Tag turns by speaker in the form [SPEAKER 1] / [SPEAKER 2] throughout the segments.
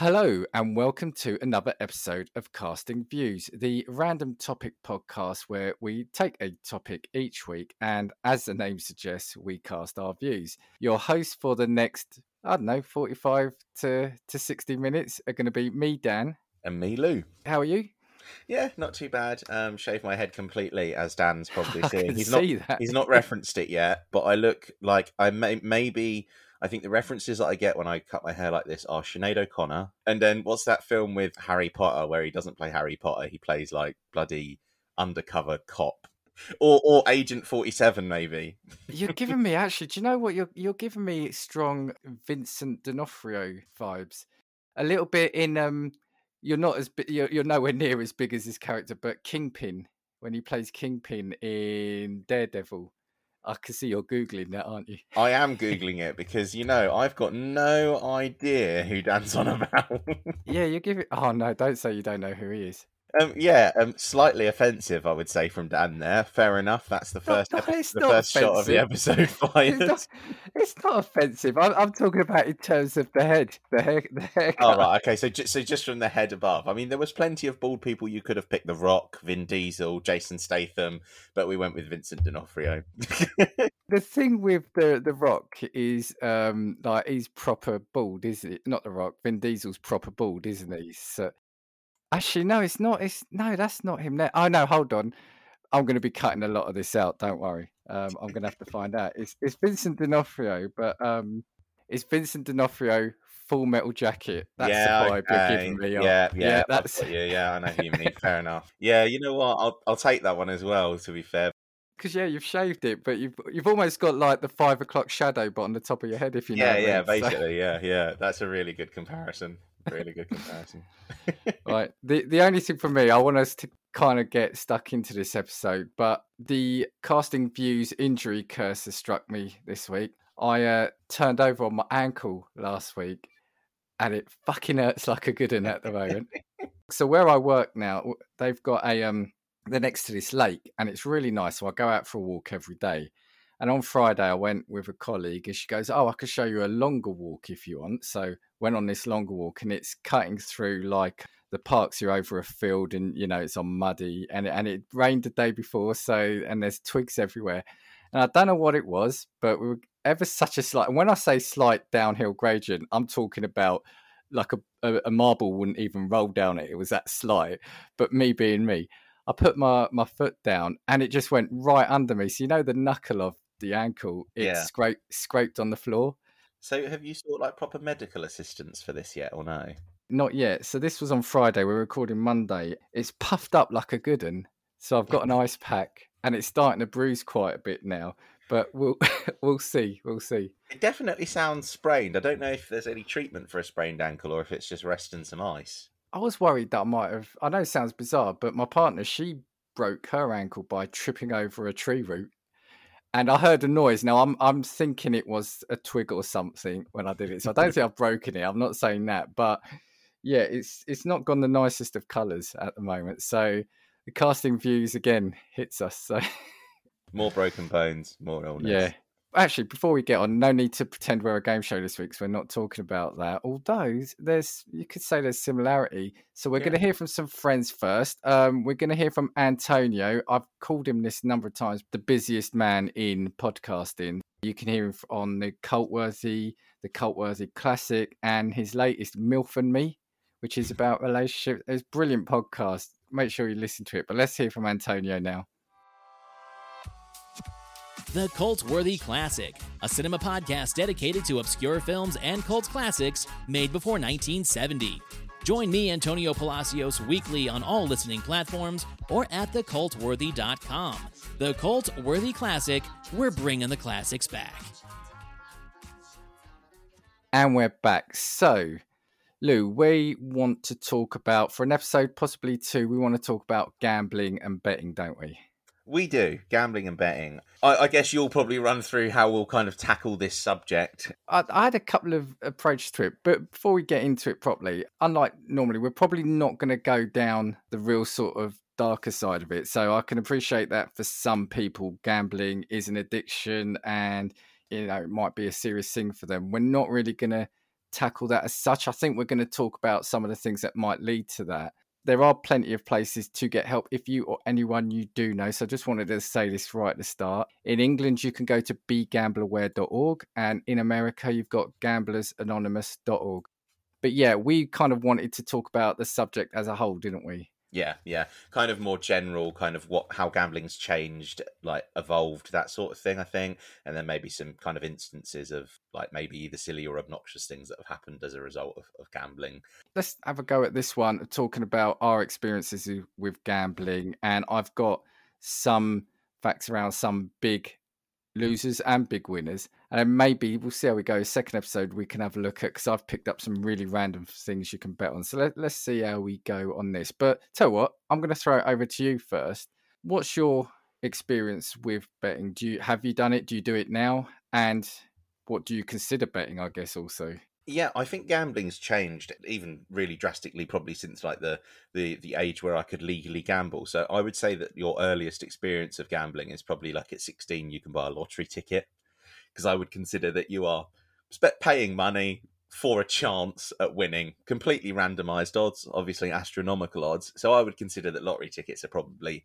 [SPEAKER 1] Hello, and welcome to another episode of Casting Views, the random topic podcast where we take a topic each week and, as the name suggests, we cast our views. Your hosts for the next, I don't know, 45 to, to 60 minutes are going to be me, Dan.
[SPEAKER 2] And me, Lou.
[SPEAKER 1] How are you?
[SPEAKER 2] Yeah, not too bad. Um, shaved my head completely, as Dan's probably
[SPEAKER 1] can
[SPEAKER 2] He's
[SPEAKER 1] see
[SPEAKER 2] not.
[SPEAKER 1] that.
[SPEAKER 2] He's not referenced it yet, but I look like I may maybe. I think the references that I get when I cut my hair like this are Sinead O'Connor, and then what's that film with Harry Potter where he doesn't play Harry Potter? He plays like bloody undercover cop, or or Agent Forty Seven, maybe.
[SPEAKER 1] You're giving me actually. Do you know what you're you're giving me strong Vincent D'Onofrio vibes. A little bit in um. You're not as bi- you're you're nowhere near as big as his character, but Kingpin when he plays Kingpin in Daredevil. I can see you're googling that, aren't you?
[SPEAKER 2] I am googling it because you know I've got no idea who Dan's on about.
[SPEAKER 1] Yeah, you're giving. Oh no! Don't say you don't know who he is.
[SPEAKER 2] Um, yeah, um, slightly offensive, I would say, from Dan there. Fair enough. That's the first,
[SPEAKER 1] no,
[SPEAKER 2] epi- the first shot of the episode
[SPEAKER 1] It's not, it's not offensive. I'm, I'm talking about in terms of the head, the hair, the haircut.
[SPEAKER 2] Oh right, okay. So just so just from the head above. I mean, there was plenty of bald people you could have picked: The Rock, Vin Diesel, Jason Statham, but we went with Vincent D'Onofrio.
[SPEAKER 1] the thing with the the Rock is um like he's proper bald, isn't it? Not the Rock. Vin Diesel's proper bald, isn't he? So actually, no, it's not. It's no, that's not him. There. Oh no, hold on. I'm going to be cutting a lot of this out. Don't worry. Um, I'm going to have to find out. It's it's Vincent D'Onofrio, but um, it's Vincent D'Onofrio. Full Metal Jacket. That's
[SPEAKER 2] yeah,
[SPEAKER 1] the vibe you're giving me.
[SPEAKER 2] Yeah, yeah,
[SPEAKER 1] yeah. That's
[SPEAKER 2] got you. Yeah, I know who you mean. Fair enough. Yeah, you know what? I'll I'll take that one as well. To be fair,
[SPEAKER 1] because yeah, you've shaved it, but you've you've almost got like the five o'clock shadow, but on the top of your head. If you know
[SPEAKER 2] yeah, yeah,
[SPEAKER 1] mean. So-
[SPEAKER 2] basically, yeah, yeah. That's a really good comparison. Really good comparison.
[SPEAKER 1] right. The the only thing for me, I want us to kind of get stuck into this episode, but the casting views injury curse has struck me this week. I uh, turned over on my ankle last week, and it fucking hurts like a good one at the moment. so where I work now, they've got a um, they're next to this lake, and it's really nice. So I go out for a walk every day. And on Friday, I went with a colleague, and she goes, "Oh, I could show you a longer walk if you want." So went on this longer walk, and it's cutting through like the parks are over a field, and you know it's on muddy, and and it rained the day before, so and there's twigs everywhere. And I don't know what it was, but we were ever such a slight. And when I say slight downhill gradient, I'm talking about like a, a, a marble wouldn't even roll down it. It was that slight. But me being me, I put my, my foot down and it just went right under me. So you know the knuckle of the ankle, it
[SPEAKER 2] Yeah.
[SPEAKER 1] scraped scraped on the floor.
[SPEAKER 2] So, have you sought like proper medical assistance for this yet, or no?
[SPEAKER 1] Not yet. So this was on Friday. We're recording Monday. It's puffed up like a good one. So I've got an ice pack and it's starting to bruise quite a bit now. But we'll we'll see. We'll see.
[SPEAKER 2] It definitely sounds sprained. I don't know if there's any treatment for a sprained ankle or if it's just rest and some ice.
[SPEAKER 1] I was worried that I might have. I know it sounds bizarre, but my partner she broke her ankle by tripping over a tree root, and I heard a noise. Now I'm I'm thinking it was a twig or something when I did it. So I don't think I've broken it. I'm not saying that, but yeah, it's it's not gone the nicest of colours at the moment. So the casting views again hits us. So
[SPEAKER 2] More broken bones, more illness.
[SPEAKER 1] yeah. Actually, before we get on, no need to pretend we're a game show this week, so we're not talking about that. Although there's, you could say there's similarity. So we're
[SPEAKER 2] Yeah.
[SPEAKER 1] going to hear from some friends first. Um, we're going to hear from Antonio. I've called him this number of times, the busiest man in podcasting. You can hear him on the Cultworthy, the Cultworthy Classic, and his latest Milf and Me, which is about relationships. It's a brilliant podcast. Make sure you listen to it. But let's hear from Antonio now.
[SPEAKER 3] The Cult Worthy Classic, a cinema podcast dedicated to obscure films and cult classics made before 1970. Join me, Antonio Palacios, weekly on all listening platforms or at thecultworthy.com. The Cult Worthy Classic, we're bringing the classics back.
[SPEAKER 1] And we're back. So, Lou, we want to talk about, for an episode, possibly two, we want to talk about gambling and betting, don't we?
[SPEAKER 2] We do gambling and betting. I, I guess you'll probably run through how we'll kind of tackle this subject.
[SPEAKER 1] I, I had a couple of approaches to it, but before we get into it properly, unlike normally, we're probably not going to go down the real sort of darker side of it. So I can appreciate that for some people, gambling is an addiction and, you know, it might be a serious thing for them. We're not really going to tackle that as such. I think we're going to talk about some of the things that might lead to that. There are plenty of places to get help if you or anyone you do know. So I just wanted to say this right at the start. In England, you can go to begambleaware.org, and in America, you've got gamblersanonymous.org. But yeah, we kind of wanted to talk about the subject as a whole, didn't we?
[SPEAKER 2] Yeah, yeah, kind of more general, kind of what how gambling's changed, like evolved, that sort of thing. I think, and then maybe some kind of instances of like maybe either silly or obnoxious things that have happened as a result of, of gambling.
[SPEAKER 1] Let's have a go at this one, talking about our experiences with gambling, and I've got some facts around some big losers and big winners. And maybe we'll see how we go. Second episode, we can have a look at because I've picked up some really random things you can bet on. So let, let's see how we go on this. But tell what, I'm going to throw it over to you first. What's your experience with betting? Do you have you done it? Do you do it now? And what do you consider betting? I guess also.
[SPEAKER 2] Yeah, I think gambling's changed even really drastically, probably since like the, the the age where I could legally gamble. So I would say that your earliest experience of gambling is probably like at sixteen. You can buy a lottery ticket because I would consider that you are paying money for a chance at winning completely randomized odds, obviously astronomical odds. So I would consider that lottery tickets are probably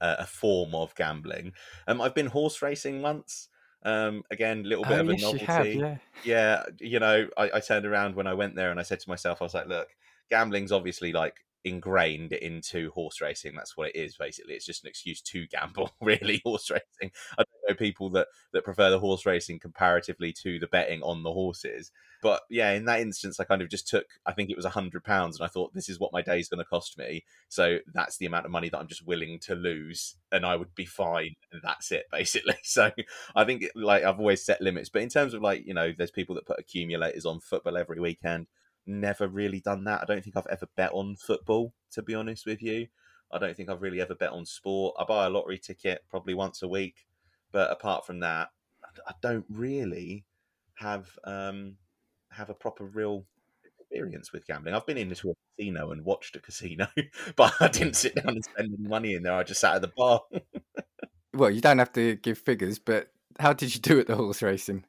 [SPEAKER 2] uh, a form of gambling. Um, I've been horse racing once. Um, again, a little bit
[SPEAKER 1] oh,
[SPEAKER 2] of a
[SPEAKER 1] yes,
[SPEAKER 2] novelty.
[SPEAKER 1] Have, yeah.
[SPEAKER 2] yeah, you know, I, I turned around when I went there and I said to myself, I was like, look, gambling's obviously like ingrained into horse racing. That's what it is, basically. It's just an excuse to gamble, really, horse racing. I don't know people that, that prefer the horse racing comparatively to the betting on the horses. But yeah, in that instance, I kind of just took, I think it was a hundred pounds, and I thought, this is what my day is going to cost me. So that's the amount of money that I'm just willing to lose, and I would be fine. And that's it, basically. So I think, like, I've always set limits. But in terms of, like, you know, there's people that put accumulators on football every weekend never really done that. I don't think I've ever bet on football, to be honest with you. I don't think I've really ever bet on sport. I buy a lottery ticket probably once a week, but apart from that, I don't really have um, have a proper real experience with gambling. I've been into a casino and watched a casino, but I didn't sit down and spend any money in there. I just sat at the bar.
[SPEAKER 1] well, you don't have to give figures, but how did you do at the horse racing?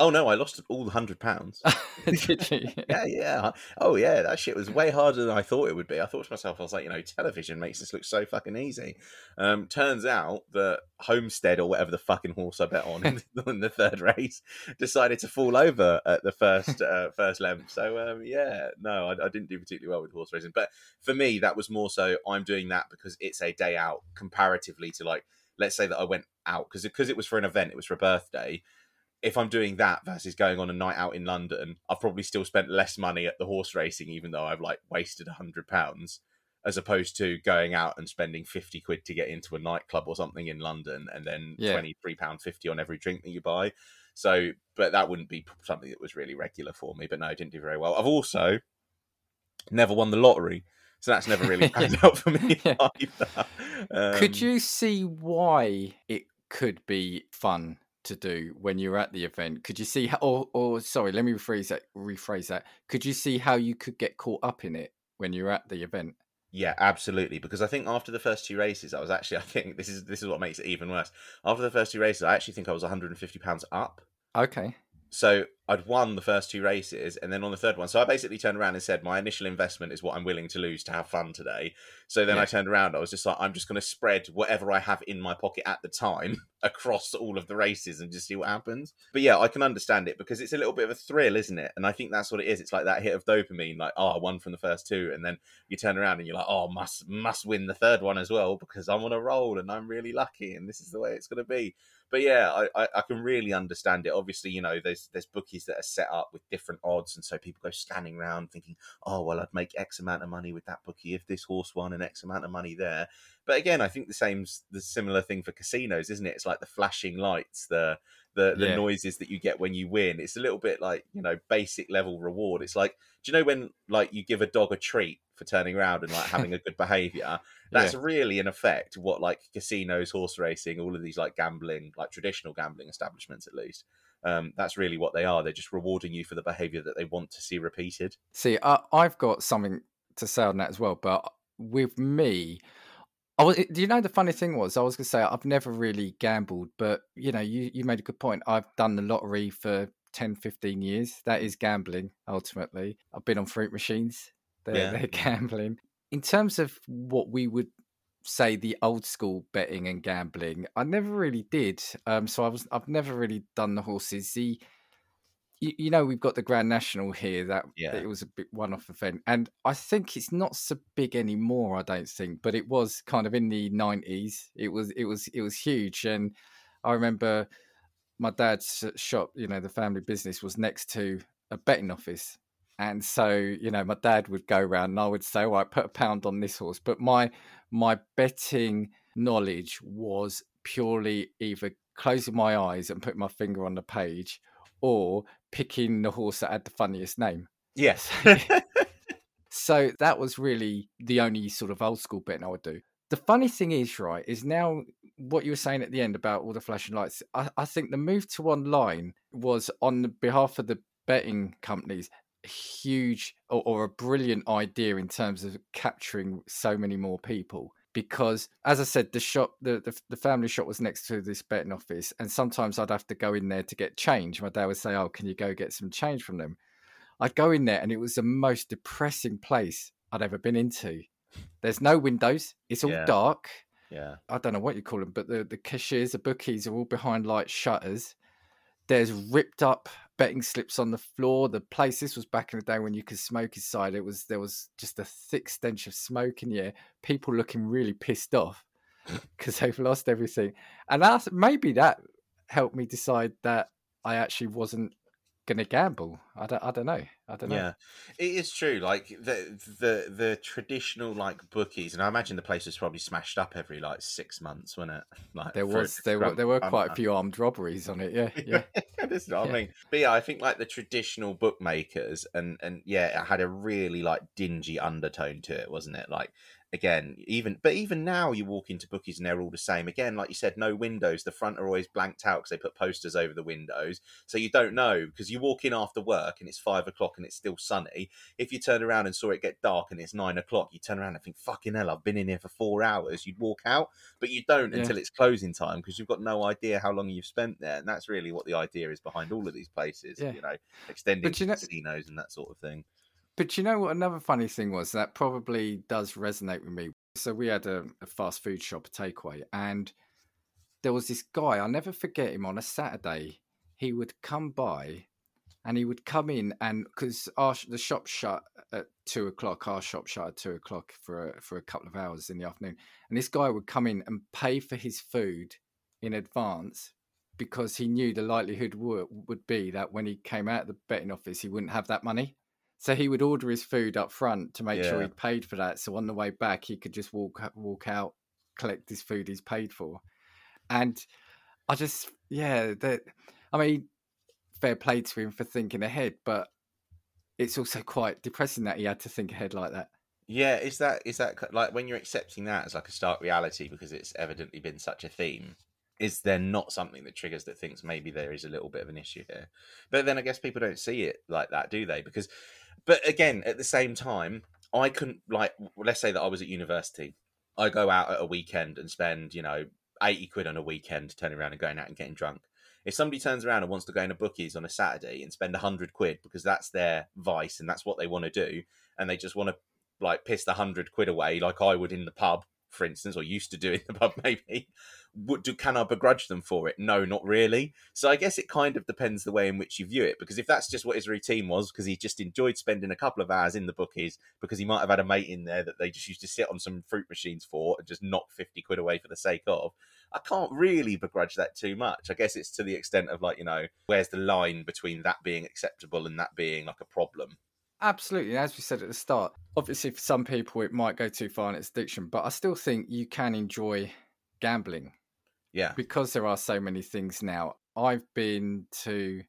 [SPEAKER 2] Oh no, I lost all the hundred pounds. yeah, yeah. Oh yeah, that shit was way harder than I thought it would be. I thought to myself, I was like, you know, television makes this look so fucking easy. Um, turns out that Homestead or whatever the fucking horse I bet on in, in the third race decided to fall over at the first uh, first length. So um, yeah, no, I, I didn't do particularly well with horse racing. But for me, that was more so I'm doing that because it's a day out comparatively to like, let's say that I went out because because it was for an event, it was for a birthday if I'm doing that versus going on a night out in London, I've probably still spent less money at the horse racing, even though I've like wasted a hundred pounds, as opposed to going out and spending fifty quid to get into a nightclub or something in London, and then yeah. twenty three pound fifty on every drink that you buy. So, but that wouldn't be something that was really regular for me. But no, I didn't do very well. I've also never won the lottery. So that's never really panned out for me either.
[SPEAKER 1] Um, could you see why it could be fun to do when you're at the event could you see how or, or sorry let me rephrase that rephrase that. Could you see how you could get caught up in it when you're at the event?
[SPEAKER 2] Yeah absolutely because i think after the first two races i was actually i think this is this is what makes it even worse. After the first two races i actually think i was 150 pounds up.
[SPEAKER 1] Okay
[SPEAKER 2] so I'd won the first two races, and then on the third one, so I basically turned around and said, "My initial investment is what I'm willing to lose to have fun today." So then yeah. I turned around, I was just like, "I'm just going to spread whatever I have in my pocket at the time across all of the races and just see what happens." But yeah, I can understand it because it's a little bit of a thrill, isn't it? And I think that's what it is. It's like that hit of dopamine, like, "Oh, I won from the first two, and then you turn around and you're like, "Oh, must must win the third one as well because I'm on a roll and I'm really lucky, and this is the way it's going to be." But yeah, I, I, I, can really understand it. Obviously, you know, there's there's bookies that are set up with different odds, and so people go scanning around thinking, oh well, I'd make X amount of money with that bookie if this horse won, and X amount of money there. But again, I think the same the similar thing for casinos, isn't it? It's like the flashing lights, the the the yeah. noises that you get when you win. It's a little bit like you know basic level reward. It's like do you know when like you give a dog a treat for turning around and like having a good behavior? That's yeah. really in effect what like casinos, horse racing, all of these like gambling, like traditional gambling establishments at least. Um, that's really what they are. They're just rewarding you for the behavior that they want to see repeated.
[SPEAKER 1] See, uh, I've got something to say on that as well, but with me, I was, do you know the funny thing was I was going to say I've never really gambled, but you know you, you made a good point. I've done the lottery for 10, 15 years. That is gambling, ultimately. I've been on fruit machines, they're,
[SPEAKER 2] Yeah.
[SPEAKER 1] they're gambling. In terms of what we would say the old school betting and gambling, I never really did. Um, so I was I've never really done the horses. The you, you know we've got the Grand National here that,
[SPEAKER 2] Yeah.
[SPEAKER 1] it was a big one-off event, and I think it's not so big anymore. I don't think, but it was kind of in the nineties. It was it was it was huge, and I remember my dad's shop. You know, the family business was next to a betting office. And so, you know, my dad would go around and I would say, all right, put a pound on this horse. But my my betting knowledge was purely either closing my eyes and putting my finger on the page or picking the horse that had the funniest name.
[SPEAKER 2] Yes.
[SPEAKER 1] So that was really the only sort of old school betting I would do. The funny thing is, right, is now what you were saying at the end about all the flashing lights. I, I think the move to online was on behalf of the betting companies huge or, or a brilliant idea in terms of capturing so many more people because as i said the shop the, the, the family shop was next to this betting office and sometimes i'd have to go in there to get change my dad would say oh can you go get some change from them i'd go in there and it was the most depressing place i'd ever been into there's no windows it's all
[SPEAKER 2] Yeah.
[SPEAKER 1] dark
[SPEAKER 2] yeah.
[SPEAKER 1] I don't know what you call them, but the, the cashiers, the bookies are all behind like shutters. There's ripped up betting slips on the floor. The place this was back in the day when you could smoke inside. It was there was just a thick stench of smoke in here. People looking really pissed off because they've lost everything. And that's maybe that helped me decide that I actually wasn't gonna gamble. I don't I don't know. I don't know.
[SPEAKER 2] Yeah, it is true. Like the the the traditional like bookies, and I imagine the place was probably smashed up every like six months, wasn't it? Like
[SPEAKER 1] There was there were there were quite a few armed robberies on it. Yeah, yeah.
[SPEAKER 2] this is what
[SPEAKER 1] Yeah.
[SPEAKER 2] I mean. But yeah, I think like the traditional bookmakers, and and yeah, it had a really like dingy undertone to it, wasn't it? Like again, even but even now, you walk into bookies and they're all the same. Again, like you said, no windows. The front are always blanked out because they put posters over the windows, so you don't know because you walk in after work and it's five o'clock and it's still sunny. If you turn around and saw it get dark and it's nine o'clock, you turn around and think, "Fucking hell, I've been in here for four hours." You'd walk out, but you don't
[SPEAKER 1] Yeah.
[SPEAKER 2] until it's closing time because you've got no idea how long you've spent there, and that's really what the idea is behind all of these places.
[SPEAKER 1] Yeah.
[SPEAKER 2] You know, extending
[SPEAKER 1] you know-
[SPEAKER 2] casinos and that sort of thing.
[SPEAKER 1] But you know what? Another funny thing was that probably does resonate with me. So we had a, a fast food shop, a takeaway, and there was this guy. I'll never forget him. On a Saturday, he would come by, and he would come in, and because our the shop shut at two o'clock, our shop shut at two o'clock for a, for a couple of hours in the afternoon, and this guy would come in and pay for his food in advance because he knew the likelihood would, would be that when he came out of the betting office, he wouldn't have that money. So he would order his food up front to make sure he'd paid for that. So on the way back, he could just walk walk out, collect his food he's paid for. And I just, yeah, that. I mean, fair play to him for thinking ahead, but it's also quite depressing that he had to think ahead like that.
[SPEAKER 2] Yeah, is that is that like when you're accepting that as like a stark reality because it's evidently been such a theme? Is there not something that triggers that thinks maybe there is a little bit of an issue here? But then I guess people don't see it like that, do they? Because, but again, at the same time, I couldn't like let's say that I was at university. I go out at a weekend and spend you know eighty quid on a weekend, turning around and going out and getting drunk. If somebody turns around and wants to go into bookies on a Saturday and spend a hundred quid because that's their vice and that's what they want to do, and they just want to like piss the hundred quid away, like I would in the pub, for instance, or used to do in the pub, maybe. Would do can I begrudge them for it? No, not really. So I guess it kind of depends the way in which you view it. Because if that's just what his routine was, because he just enjoyed spending a couple of hours in the bookies, because he might have had a mate in there that they just used to sit on some fruit machines for and just knock fifty quid away for the sake of. I can't really begrudge that too much. I guess it's to the extent of like you know, where's the line between that being acceptable and that being like a problem?
[SPEAKER 1] Absolutely. As we said at the start, obviously for some people it might go too far in its addiction, but I still think you can enjoy gambling
[SPEAKER 2] Yeah,
[SPEAKER 1] because there are so many things now. I've been to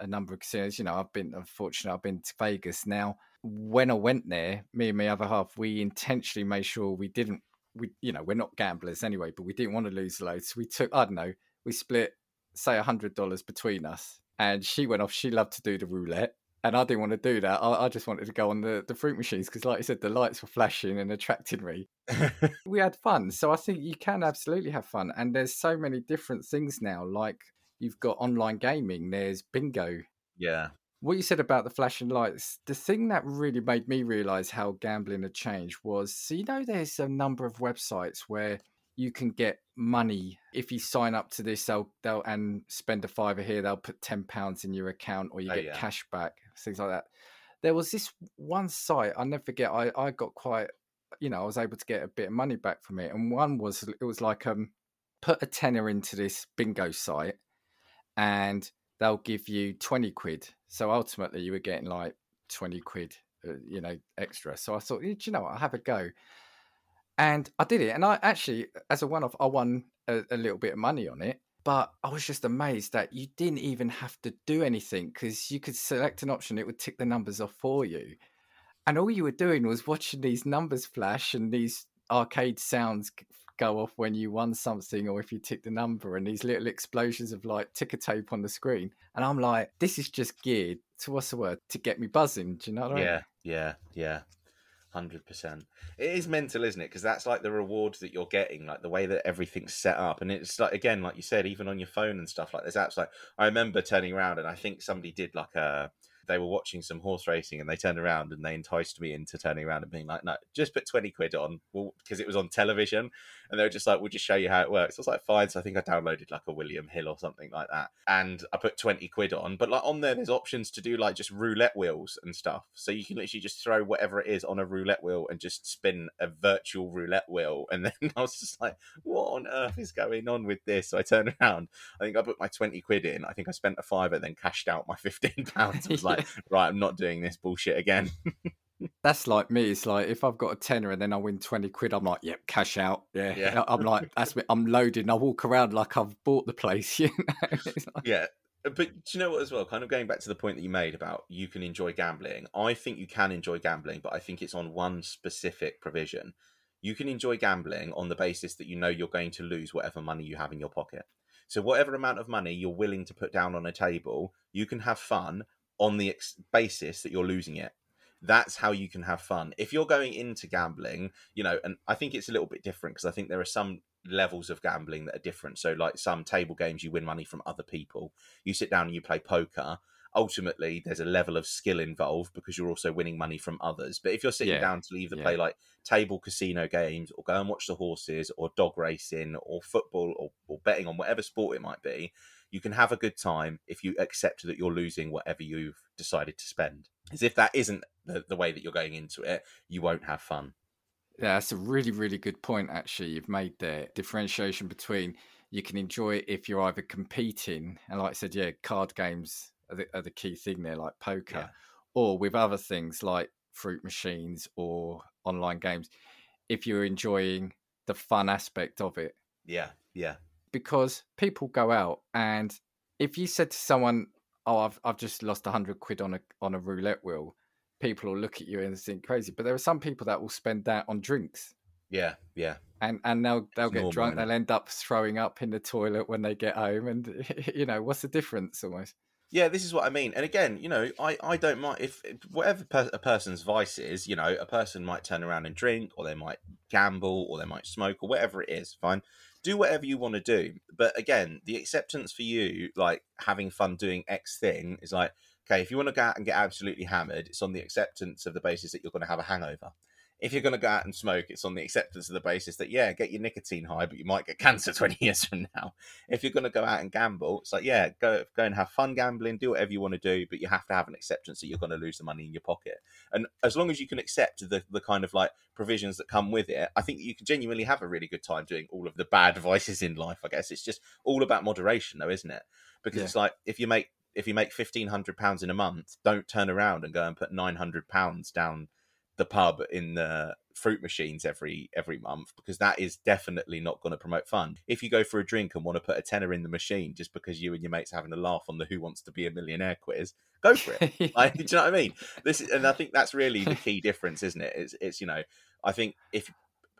[SPEAKER 1] a number of casinos. You know, I've been unfortunate. I've been to Vegas now. When I went there, me and my other half, we intentionally made sure we didn't. We, you know, we're not gamblers anyway, but we didn't want to lose loads. So we took, I don't know, we split, say, a hundred dollars between us. And she went off. She loved to do the roulette, and I didn't want to do that. I, I just wanted to go on the the fruit machines because, like I said, the lights were flashing and attracting me we had fun. So I think you can absolutely have fun. And there's so many different things now. Like you've got online gaming, there's bingo,
[SPEAKER 2] Yeah.
[SPEAKER 1] What you said about the flashing lights, the thing that really made me realize how gambling had changed was so you know there's a number of websites where you can get money. If you sign up to this they'll they'll and spend a fiver here they'll put 10 pounds in your account or you
[SPEAKER 2] Oh,
[SPEAKER 1] get
[SPEAKER 2] yeah.
[SPEAKER 1] cash back things like that. There was this one site i'll never forget i i got quite you know i was able to get a bit of money back from it and one was it was like um put a tenner into this bingo site and they'll give you 20 quid. So ultimately you were getting like 20 quid uh, you know extra. So i thought "Yeah, do you know what? I'll have a go and I did it, and I actually, as a one-off, I won a, a little bit of money on it. But I was just amazed that you didn't even have to do anything because you could select an option; it would tick the numbers off for you, and all you were doing was watching these numbers flash and these arcade sounds go off when you won something or if you tick the number, and these little explosions of like ticker tape on the screen. And I'm like, this is just geared to what's the word to get me buzzing. Do you know what I mean?
[SPEAKER 2] Yeah, yeah, yeah. Hundred percent. It is mental, isn't it? Because that's like the rewards that you're getting, like the way that everything's set up, and it's like again, like you said, even on your phone and stuff. Like there's apps. Like I remember turning around, and I think somebody did like a. They were watching some horse racing, and they turned around and they enticed me into turning around and being like, "No, just put twenty quid on," well, because it was on television, and they were just like, "We'll just show you how it works." I was like, "Fine." So I think I downloaded like a William Hill or something like that, and I put twenty quid on. But like on there, there's options to do like just roulette wheels and stuff, so you can literally just throw whatever it is on a roulette wheel and just spin a virtual roulette wheel. And then I was just like, "What on earth is going on with this?" So I turned around. I think I put my twenty quid in. I think I spent a fiver, and then cashed out my fifteen pounds. I was like, "Right, I'm not doing this bullshit again."
[SPEAKER 1] That's like me. It's like if I've got a tenner and then I win twenty quid, I'm like, "Yep, cash out." Yeah,
[SPEAKER 2] Yeah.
[SPEAKER 1] I'm like, that's me. I'm loading. I walk around like I've bought the place. You know, like-
[SPEAKER 2] yeah Uh, but do you know what as well kind of going back to the point that you made about you can enjoy gambling i think you can enjoy gambling but i think it's on one specific provision you can enjoy gambling on the basis that you know you're going to lose whatever money you have in your pocket so whatever amount of money you're willing to put down on a table you can have fun on the ex- basis that you're losing it. That's how you can have fun. If you're going into gambling you know and i think it's a little bit different because i think there are some levels of gambling that are different. So like some table games you win money from other people. You sit down and you play poker. Ultimately there's a level of skill involved because you're also winning money from others. But if you're sitting
[SPEAKER 1] Yeah,
[SPEAKER 2] down to either
[SPEAKER 1] yeah.
[SPEAKER 2] play like table casino games or go and watch the horses or dog racing or football or, or betting on whatever sport it might be you can have a good time if you accept that you're losing whatever you've decided to spend as if that isn't the, the way that you're going into it you won't have fun
[SPEAKER 1] yeah, that's a really, really good point. Actually, you've made there differentiation between you can enjoy it if you're either competing, and like I said, yeah, card games are the, are the key thing there, like poker,
[SPEAKER 2] Yeah.
[SPEAKER 1] or with other things like fruit machines or online games. If you're enjoying the fun aspect of it,
[SPEAKER 2] yeah yeah
[SPEAKER 1] because people go out and if you said to someone, "Oh, I've I've just lost a hundred quid on a on a roulette wheel," people will look at you and think crazy. But there are some people that will spend that on drinks,
[SPEAKER 2] yeah yeah
[SPEAKER 1] and and they'll they'll
[SPEAKER 2] It's
[SPEAKER 1] get
[SPEAKER 2] normal,
[SPEAKER 1] drunk. They'll end up throwing up in the toilet when they get home, and you know what's the difference almost.
[SPEAKER 2] Yeah, this is what I mean. And again, you know, I, I don't mind if whatever per, a person's vice is, you know, a person might turn around and drink, or they might gamble, or they might smoke, or whatever it is. Fine, do whatever you want to do. But again, the acceptance for you, like having fun doing X thing, is like, okay, if you want to go out and get absolutely hammered, it's on the acceptance of the basis that you're going to have a hangover. If you're going to go out and smoke, it's on the acceptance of the basis that yeah, get your nicotine high, but you might get cancer twenty years from now if you're going to go out and gamble, it's like, yeah, go go and have fun gambling, do whatever you want to do, but you have to have an acceptance that you're going to lose the money in your pocket. And as long as you can accept the the kind of like provisions that come with it, I think you can genuinely have a really good time doing all of the bad vices in life. I guess it's just all about moderation, though, isn't it? Because
[SPEAKER 1] Yeah.
[SPEAKER 2] it's like if you make if you make fifteen hundred pounds in a month, don't turn around and go and put nine hundred pounds down the pub in the fruit machines every every month because that is definitely not going to promote fun. If you go for a drink and want to put a tenner in the machine just because you and your mates are having a laugh on the Who Wants to Be a Millionaire quiz, go for it. Like, do you know what I mean? This is, and I think that's really the key difference, isn't it? It's, it's you know, I think if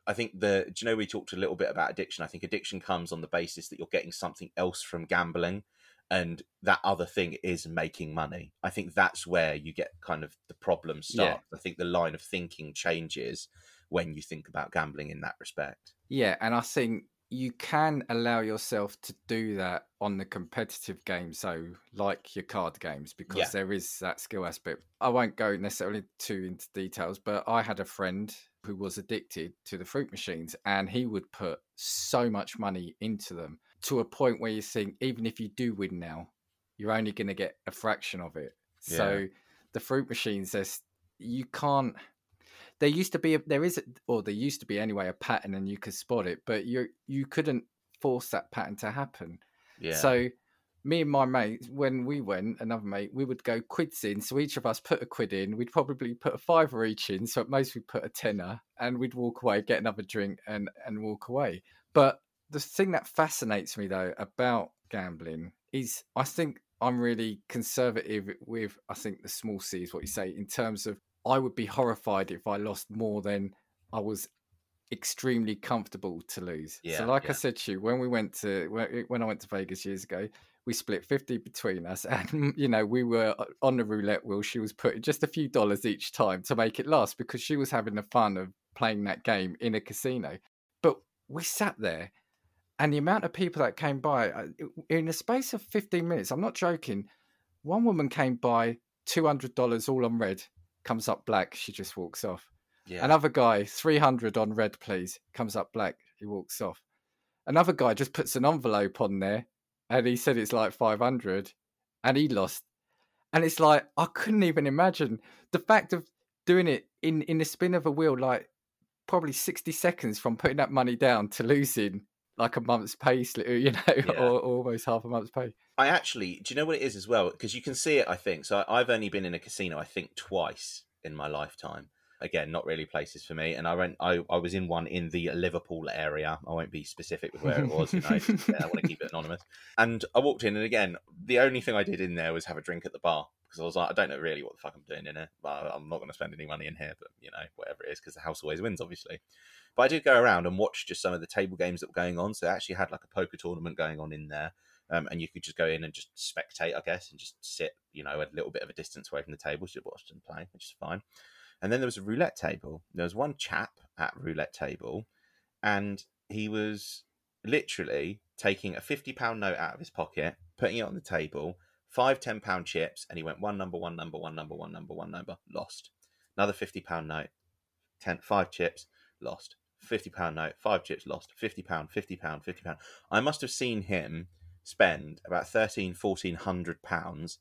[SPEAKER 2] I think the, do you know, we talked a little bit about addiction. I think addiction comes on the basis that you're getting something else from gambling, and that other thing is making money. I think that's where you get kind of the problem starts. I think the line of thinking changes when you think about gambling in that respect.
[SPEAKER 1] Yeah, and I think you can allow yourself to do that on the competitive game, so like your card games, because
[SPEAKER 2] Yeah.
[SPEAKER 1] there is that skill aspect. I won't go necessarily too into details, but I had a friend who was addicted to the fruit machines, and he would put so much money into them to a point where you think, even if you do win now, you're only going to get a fraction of it. So the fruit machines, there's you can't there used to be a, there is a, or there used to be anyway a pattern and you could spot it but you you couldn't force that pattern to happen.
[SPEAKER 2] Yeah.
[SPEAKER 1] so me and my mate when we went another mate we would go quids in. So each of us put a quid in. We'd probably put a fiver each in. So at most we'd put a tenner and we'd walk away get another drink and and walk away. But the thing that fascinates me though about gambling is i think i'm really conservative with i think the small c is what you say in terms of I would be horrified if I lost more than I was extremely comfortable to lose.
[SPEAKER 2] Yeah,
[SPEAKER 1] so, like
[SPEAKER 2] yeah.
[SPEAKER 1] I said to you, when we went to when when I went to Vegas years ago, we split fifty between us, and you know we were uh, on the roulette wheel. She was putting just a few dollars each time to make it last because she was having the fun of playing that game in a casino. But we sat there, and the amount of people that came by uh, in a space of fifteen minutes. I'm not joking. One woman came by, two hundred dollars all on red comes up black, she just walks off.
[SPEAKER 2] yeah.
[SPEAKER 1] Another guy, 300 on red, please, comes up black, he walks off. Another guy just puts an envelope on there and he said it's like 500 and he lost. And it's like, I couldn't even imagine the fact of doing it in, in the spin of a wheel, like probably 60 seconds from putting that money down to losing like a month's pay, slip, you know,
[SPEAKER 2] Yeah.
[SPEAKER 1] or, or almost half a month's pay.
[SPEAKER 2] I actually, do you know what it is as well? Because you can see it, I think. So I- I've only been in a casino, I think, twice in my lifetime. Again, not really places for me. And I went, I, I was in one in the Liverpool area. I won't be specific with where it was. You know, I want to keep it anonymous. And I walked in, and again, the only thing I did in there was have a drink at the bar because I was like, I don't know really what the fuck I'm doing in here. But I'm not going to spend any money in here. But you know, whatever it is, because the house always wins, obviously. But I did go around and watch just some of the table games that were going on. So they actually had like a poker tournament going on in there um, and you could just go in and just spectate, I guess, and just sit, you know, a little bit of a distance away from the table, you watch them play, which is fine. And then there was a roulette table. There was one chap at roulette table, and he was literally taking a fifty pound note out of his pocket, putting it on the table, five ten pound chips, and he went one number, one number, one number, one number, one number, lost. Another fifty pound note, ten, five chips, lost. Fifty pound note, five chips, lost. Fifty pound, fifty pound, fifty pound. I must have seen him spend about 13 1400 pounds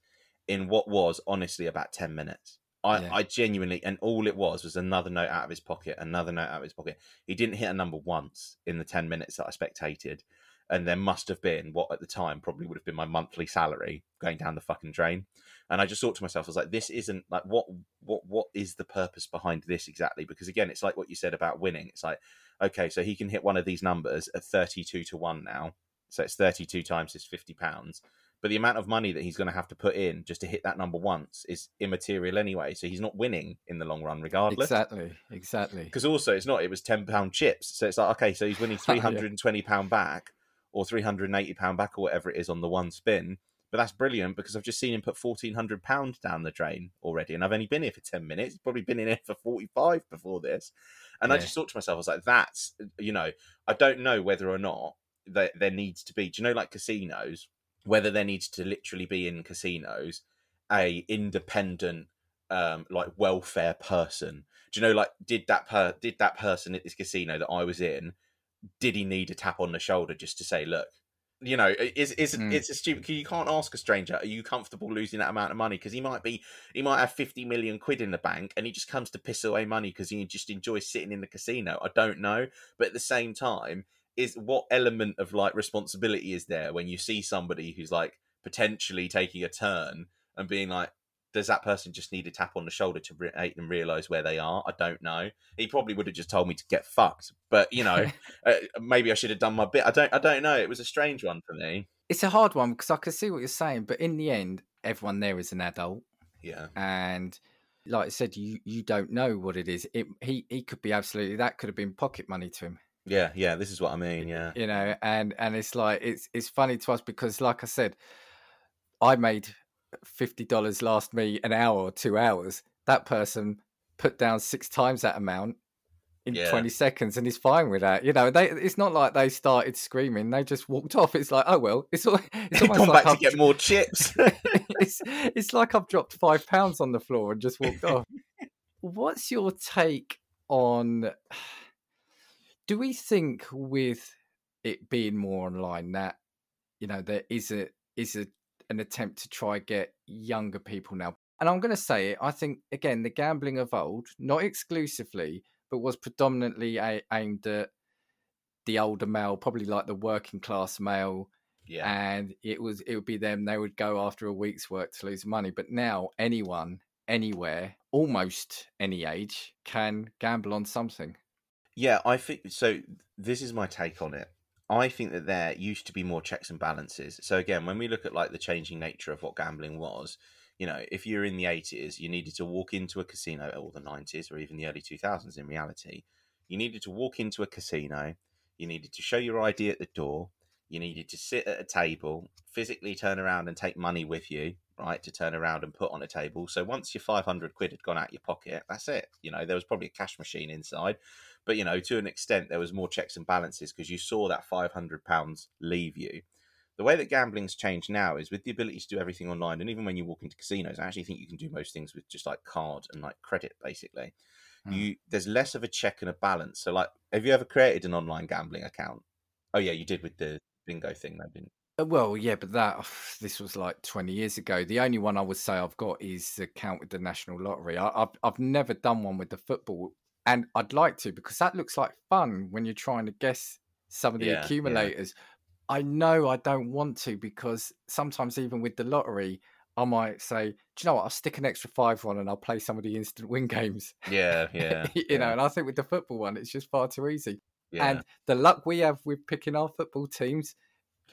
[SPEAKER 2] in what was honestly about 10 minutes I,
[SPEAKER 1] Yeah.
[SPEAKER 2] I genuinely and all it was was another note out of his pocket another note out of his pocket he didn't hit a number once in the 10 minutes that i spectated and there must have been what at the time probably would have been my monthly salary going down the fucking drain. And i just thought to myself i was like this isn't like what what what is the purpose behind this exactly? Because again it's like what you said about winning. It's like okay so he can hit one of these numbers at 32 to 1 now. So it's 32 times his 50 pounds. But the amount of money that he's going to have to put in just to hit that number once is immaterial anyway. So he's not winning in the long run regardless.
[SPEAKER 1] Exactly, exactly.
[SPEAKER 2] because also it's not it was 10 pound chips. So it's like okay so he's winning 320 pound back or 380 pound back or whatever it is on the one spin. But that's brilliant because I've just seen him put 1400 pound down the drain already and I've only been here for 10 minutes. He's probably been in here for 45 before this. And I just thought to myself I was like that's you know I don't know whether or not there, there needs to be do you know like casinos whether there needs to literally be in casinos a independent um like welfare person? Do you know like did that per did that person at this casino that i was in did he need a tap on the shoulder just to say look you know is is
[SPEAKER 1] Mm.
[SPEAKER 2] it's a stupid you can't ask a stranger are you comfortable losing that amount of money because he might be he might have 50 million quid in the bank and he just comes to piss away money because he just enjoys sitting in the casino i don't know but at the same time is what element of like responsibility is there when you see somebody who's like potentially taking a turn and being like does that person just need a tap on the shoulder to re- make them realize where they are? I don't know. He probably would have just told me to get fucked but you know uh, maybe i should have done my bit. I don't i don't know. It was a strange one for me.
[SPEAKER 1] It's a hard one because I can see what you're saying, but in the end, everyone there is an adult,
[SPEAKER 2] yeah.
[SPEAKER 1] And like I said, you you don't know what it is. It he he could be absolutely that could have been pocket money to him,
[SPEAKER 2] yeah yeah this is what i mean yeah.
[SPEAKER 1] You know. And and it's like it's it's funny to us because, like I said, I made fifty dollars last me an hour or two hours. That person put down six times that amount in
[SPEAKER 2] Yeah.
[SPEAKER 1] 20 seconds and he's fine with that. You know, they it's not like they started screaming, they just walked off. It's like, oh well, it's all it's almost
[SPEAKER 2] gone
[SPEAKER 1] like
[SPEAKER 2] back
[SPEAKER 1] I've
[SPEAKER 2] to get more chips.
[SPEAKER 1] it's it's like I've dropped five pounds on the floor and just walked off. What's your take on? Do we think with it being more online that you know there is a is a an attempt to try get younger people now? And I'm going to say it. I think again the gambling of old, not exclusively, but was predominantly a- aimed at the older male, probably like the working class male
[SPEAKER 2] yeah.
[SPEAKER 1] and it was it would be them they would go after a week's work to lose money but now anyone anywhere almost any age can gamble on something
[SPEAKER 2] Yeah, I think so. This is my take on it. I think that there used to be more checks and balances. So again, when we look at like the changing nature of what gambling was, you know, if you're in the 80s, you needed to walk into a casino, or the 90s, or even the early 2000s. In reality, you needed to walk into a casino. You needed to show your ID at the door. You needed to sit at a table, physically turn around and take money with you, right? To turn around and put on a table. So once your 500 quid had gone out your pocket, that's it. You know, there was probably a cash machine inside but you know to an extent there was more checks and balances because you saw that 500 pounds leave you the way that gambling's changed now is with the ability to do everything online and even when you walk into casinos i actually think you can do most things with just like card and like credit basically
[SPEAKER 1] Hmm.
[SPEAKER 2] you there's less of a check and a balance so like have you ever created an online gambling account oh yeah you did with the bingo thing though didn't
[SPEAKER 1] well yeah but that this was like 20 years ago the only one i would say i've got is the account with the national lottery I, I've, I've never done one with the football and i'd like to because that looks like fun when you're trying to guess some of the
[SPEAKER 2] Yeah, yeah.
[SPEAKER 1] accumulators i know i don't want to because sometimes even with the lottery I might say, do you know what? I'll stick an extra five on and I'll play some of the instant win games.
[SPEAKER 2] yeah yeah
[SPEAKER 1] you know, and I think with the football one, it's just far too easy.
[SPEAKER 2] Yeah
[SPEAKER 1] And the luck we have with picking our football teams,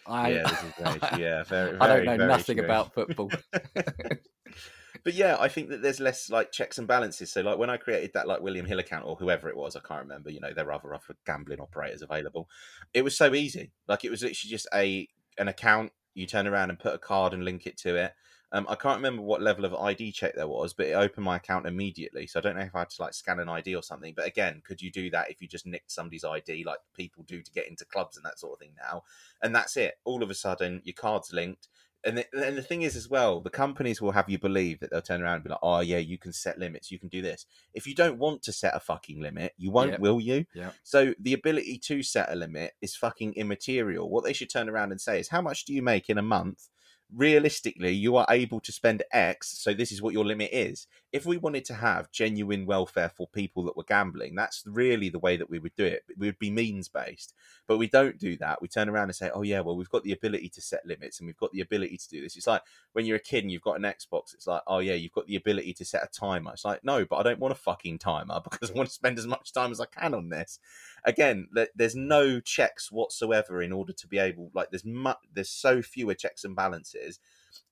[SPEAKER 1] I
[SPEAKER 2] yeah, this is very, yeah, very,
[SPEAKER 1] I don't know nothing
[SPEAKER 2] true.
[SPEAKER 1] about football.
[SPEAKER 2] but yeah, I think that there's less like checks and balances. So like when I created that like William Hill account or whoever it was, I can't remember. You know, there are other other gambling operators available. It was so easy. Like it was literally just a an account. You turn around and put a card and link it to it. Um, I can't remember what level of ID check there was, but it opened my account immediately. So I don't know if I had to like scan an ID or something. But again, could you do that if you just nicked somebody's ID, like people do to get into clubs and that sort of thing now? And that's it. All of a sudden, your card's linked. And the, and the thing is, as well, the companies will have you believe that they'll turn around and be like, "Oh yeah, you can set limits, you can do this." If you don't want to set a fucking limit, you won't,
[SPEAKER 1] Yep.
[SPEAKER 2] will you?
[SPEAKER 1] Yeah.
[SPEAKER 2] So the ability to set a limit is fucking immaterial. What they should turn around and say is, "How much do you make in a month?" Realistically, you are able to spend X, so this is what your limit is. If we wanted to have genuine welfare for people that were gambling, that's really the way that we would do it. We would be means based. But we don't do that. We turn around and say, oh, yeah, well, we've got the ability to set limits and we've got the ability to do this. It's like when you're a kid and you've got an Xbox, it's like, oh, yeah, you've got the ability to set a timer. It's like, no, but I don't want a fucking timer because I want to spend as much time as I can on this. Again, there's no checks whatsoever in order to be able, like, there's mu- there's so fewer checks and balances.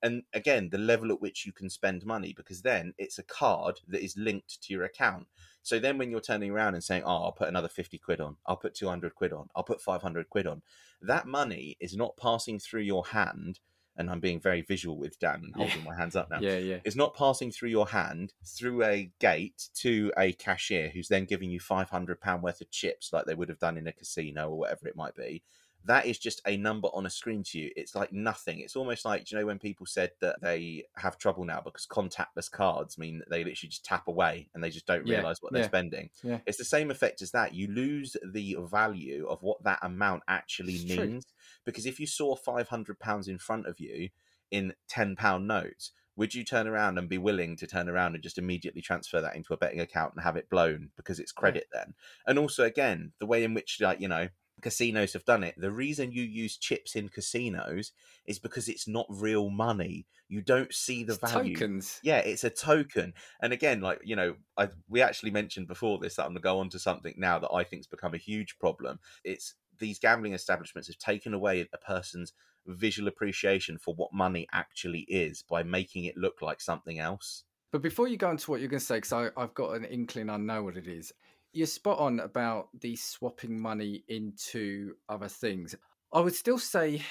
[SPEAKER 2] And again, the level at which you can spend money, because then it's a card that is linked to your account. So then when you're turning around and saying, oh, I'll put another 50 quid on, I'll put 200 quid on, I'll put 500 quid on, that money is not passing through your hand. And I'm being very visual with Dan and holding my hands up now.
[SPEAKER 1] yeah, yeah.
[SPEAKER 2] It's not passing through your hand through a gate to a cashier who's then giving you £500 worth of chips like they would have done in a casino or whatever it might be. That is just a number on a screen to you. It's like nothing. It's almost like, you know, when people said that they have trouble now because contactless cards mean that they literally just tap away and they just don't
[SPEAKER 1] Yeah,
[SPEAKER 2] realize what they're spending.
[SPEAKER 1] yeah.
[SPEAKER 2] It's the same effect as that. You lose the value of what that amount actually
[SPEAKER 1] It's true.
[SPEAKER 2] means because if you saw £500 in front of you in £10 notes, would you turn around and be willing to turn around and just immediately transfer that into a betting account and have it blown because it's credit then? And also, again, the way in which, like, you know, casinos have done it, the reason you use chips in casinos is because it's not real money. You don't see the
[SPEAKER 1] It's
[SPEAKER 2] value.
[SPEAKER 1] tokens.
[SPEAKER 2] Yeah, it's a token. And again, like, you know, I we actually mentioned before this that I'm gonna go on to something now that I think's become a huge problem. It's these gambling establishments have taken away a person's visual appreciation for what money actually is by making it look like something else.
[SPEAKER 1] But before you go into what you're going to say, because I've got an inkling I know what it is, you're spot on about the swapping money into other things. I would still say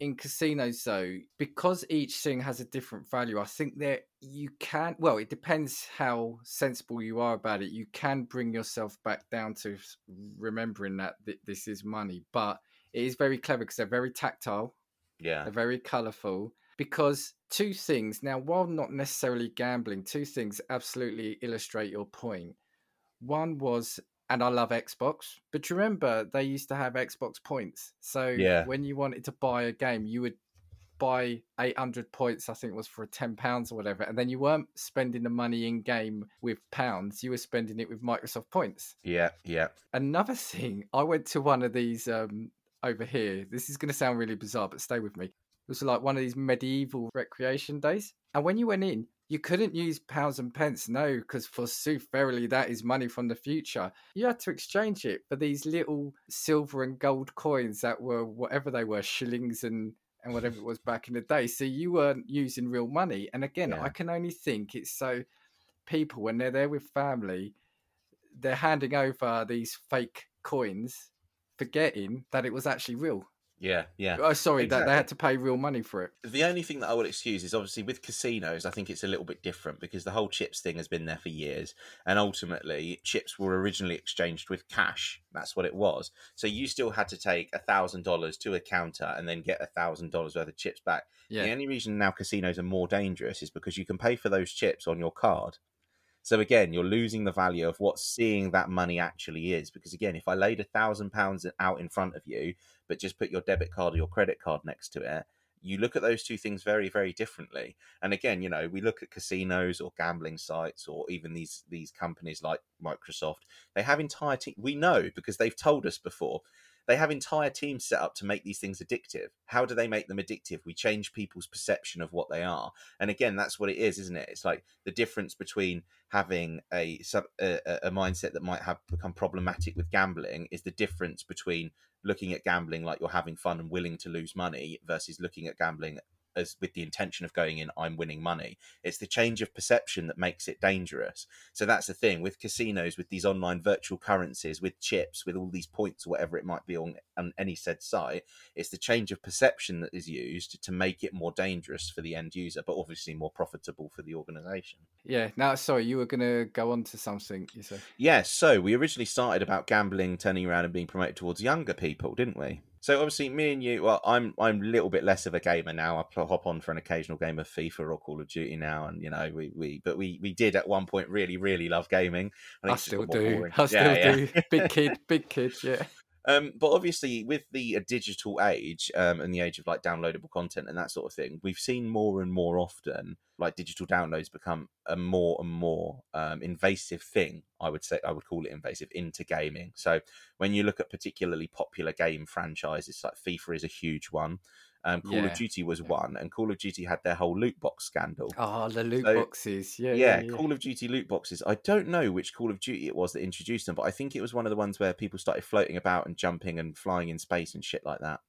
[SPEAKER 1] in casinos though, because each thing has a different value, I think that you can well, it depends how sensible you are about it. You can bring yourself back down to remembering that th- this is money, but it is very clever because they're very tactile,
[SPEAKER 2] Yeah.
[SPEAKER 1] they're very colourful. Because two things now, while not necessarily gambling, two things absolutely illustrate your point. One was, and I love Xbox, but you remember they used to have Xbox points? So
[SPEAKER 2] Yeah.
[SPEAKER 1] when you wanted to buy a game, you would buy 800 points, I think it was for 10 pounds or whatever. And then you weren't spending the money in game with pounds, you were spending it with Microsoft points.
[SPEAKER 2] Yeah. Yeah.
[SPEAKER 1] Another thing, I went to one of these um, over here. This is going to sound really bizarre, but stay with me. It was like one of these medieval recreation days. And when you went in, you couldn't use pounds and pence, no, because forsooth, verily, that is money from the future. You had to exchange it for these little silver and gold coins that were whatever they were, shillings and and whatever it was back in the day. So you weren't using real money. And again,
[SPEAKER 2] Yeah.
[SPEAKER 1] I can only think it's so people when they're there with family, they're handing over these fake coins, forgetting that it was actually real.
[SPEAKER 2] Yeah. Yeah.
[SPEAKER 1] Oh, sorry, that they had to pay real money for it.
[SPEAKER 2] The only thing that I would excuse is obviously with casinos, I think it's a little bit different because the whole chips thing has been there for years. And ultimately, chips were originally exchanged with cash. That's what it was. So you still had to take a $1,000 to a counter and then get a $1,000 worth of chips back.
[SPEAKER 1] Yeah.
[SPEAKER 2] The only reason now casinos are more dangerous is because you can pay for those chips on your card. So again, you're losing the value of what seeing that money actually is. Because again, if I laid a thousand pounds out in front of you, but just put your debit card or your credit card next to it, you look at those two things very, very differently. And again, you know, we look at casinos or gambling sites or even these these companies like Microsoft. They have entire te- we know because they've told us before. They have entire teams set up to make these things addictive. How do they make them addictive? We change people's perception of what they are. And again, that's what it is, isn't it? It's like the difference between having a a, a mindset that might have become problematic with gambling is the difference between looking at gambling like you're having fun and willing to lose money versus looking at gambling as with the intention of going in i'm winning money it's the change of perception that makes it dangerous so that's the thing with casinos with these online virtual currencies with chips with all these points or whatever it might be on, on any said site it's the change of perception that is used to make it more dangerous for the end user but obviously more profitable for the organization
[SPEAKER 1] Yeah. Now, sorry, you were going to go on to something. You said.
[SPEAKER 2] Yes, so we originally started about gambling turning around and being promoted towards younger people, didn't we? So obviously, me and you. Well, I'm I'm a little bit less of a gamer now. I hop on for an occasional game of FIFA or Call of Duty now, and you know we, we but we we did at one point really really love gaming.
[SPEAKER 1] I,
[SPEAKER 2] just
[SPEAKER 1] still do.
[SPEAKER 2] boring.
[SPEAKER 1] I still
[SPEAKER 2] Yeah, yeah.
[SPEAKER 1] do. Big kid, big kid. Yeah.
[SPEAKER 2] Um, but obviously, with the uh, digital age um, and the age of like downloadable content and that sort of thing, we've seen more and more often like digital downloads become a more and more um, invasive thing. I would say I would call it invasive into gaming. So when you look at particularly popular game franchises, like FIFA is a huge one. Um, Call
[SPEAKER 1] Yeah,
[SPEAKER 2] of Duty was one, and Call of Duty had their whole loot box scandal
[SPEAKER 1] Oh, the loot
[SPEAKER 2] So-
[SPEAKER 1] boxes. Yeah.
[SPEAKER 2] yeah,
[SPEAKER 1] Yeah. yeah.
[SPEAKER 2] Call of Duty loot boxes. I don't know which Call of Duty it was that introduced them, but I think it was one of the ones where people started floating about and jumping and flying in space and shit like that.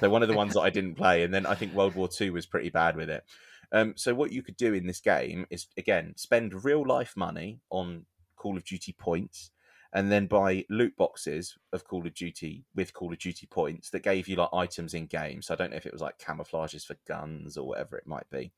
[SPEAKER 2] So one of the ones that I didn't play, and then I think World War Two was pretty bad with it. Um, so what you could do in this game is again spend real life money on Call of Duty points, and then buy loot boxes of Call of Duty with Call of Duty points that gave you like items in game. So I don't know if it was like camouflages for guns or whatever it might be.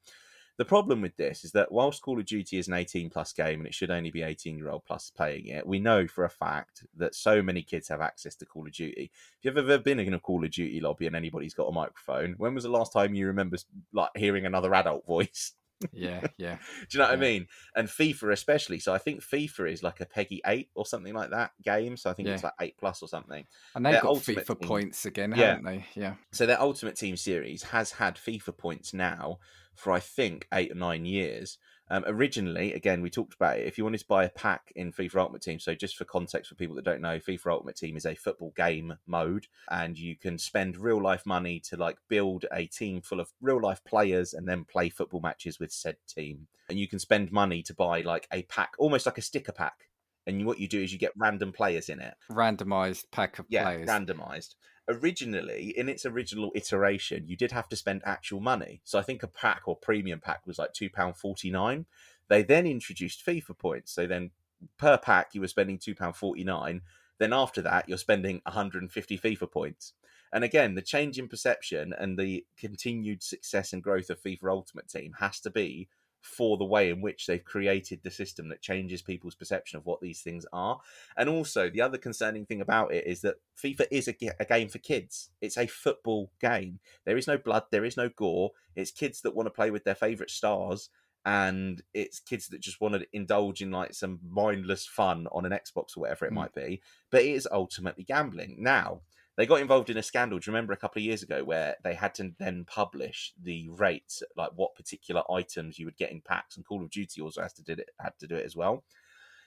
[SPEAKER 2] The problem with this is that whilst Call of Duty is an 18 plus game and it should only be 18 year old plus playing it, we know for a fact that so many kids have access to Call of Duty. If you've ever been in a Call of Duty lobby and anybody's got a microphone, when was the last time you remember like hearing another adult voice?
[SPEAKER 1] Yeah. Yeah.
[SPEAKER 2] Do you know what I mean? And FIFA especially. So I think FIFA is like a PEGI 8 or something like that game. So I think
[SPEAKER 1] Yeah.
[SPEAKER 2] it's like 8 plus or something.
[SPEAKER 1] And they've
[SPEAKER 2] Their
[SPEAKER 1] got FIFA
[SPEAKER 2] team-
[SPEAKER 1] points again,
[SPEAKER 2] Yeah.
[SPEAKER 1] haven't they? Yeah.
[SPEAKER 2] So their Ultimate Team series has had FIFA points now for I think eight or nine years. Um, originally, again, we talked about it. If you wanted to buy a pack in FIFA Ultimate Team, so just for context for people that don't know, FIFA Ultimate Team is a football game mode, and you can spend real life money to like build a team full of real life players and then play football matches with said team. And you can spend money to buy like a pack, almost like a sticker pack. And what you do is you get random players in it
[SPEAKER 1] Randomized pack of
[SPEAKER 2] yeah,
[SPEAKER 1] players.
[SPEAKER 2] randomized. Originally, in its original iteration, you did have to spend actual money. So I think a pack or premium pack was like two pound forty nine. They then introduced FIFA points. So then per pack you were spending two pound forty nine. Then after that, you're spending 150 FIFA points. And again, the change in perception and the continued success and growth of FIFA Ultimate Team has to be for the way in which they've created the system that changes people's perception of what these things are. And also, the other concerning thing about it is that FIFA is a, a, game for kids. It's a football game. There is no blood, there is no gore. It's kids that want to play with their favorite stars. And it's kids that just want to indulge in like some mindless fun on an Xbox or whatever it mm. might be. But it is ultimately gambling. Now, they got involved in a scandal. Do you remember a couple of years ago where they had to then publish the rates, like what particular items you would get in packs, and Call of Duty also has to did it had to do it as well.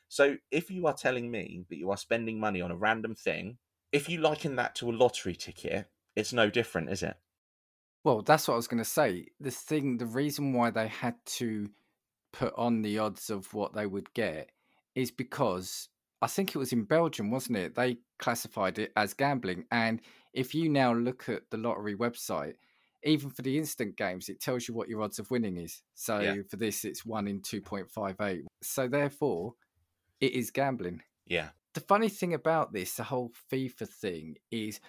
[SPEAKER 2] So if you are telling me that you are spending money on a random thing, if you liken that to a lottery ticket, it's no different, is it?
[SPEAKER 1] Well, that's what I was going to say. The thing, the reason why they had to put on the odds of what they would get is because I think it was in Belgium, wasn't it? They classified it as gambling. And if you now look at the lottery website, even for the instant games, it tells you what your odds of winning is. So yeah. for this, it's one in 2.58. So therefore, it is gambling.
[SPEAKER 2] Yeah.
[SPEAKER 1] The funny thing about this, the whole FIFA thing, is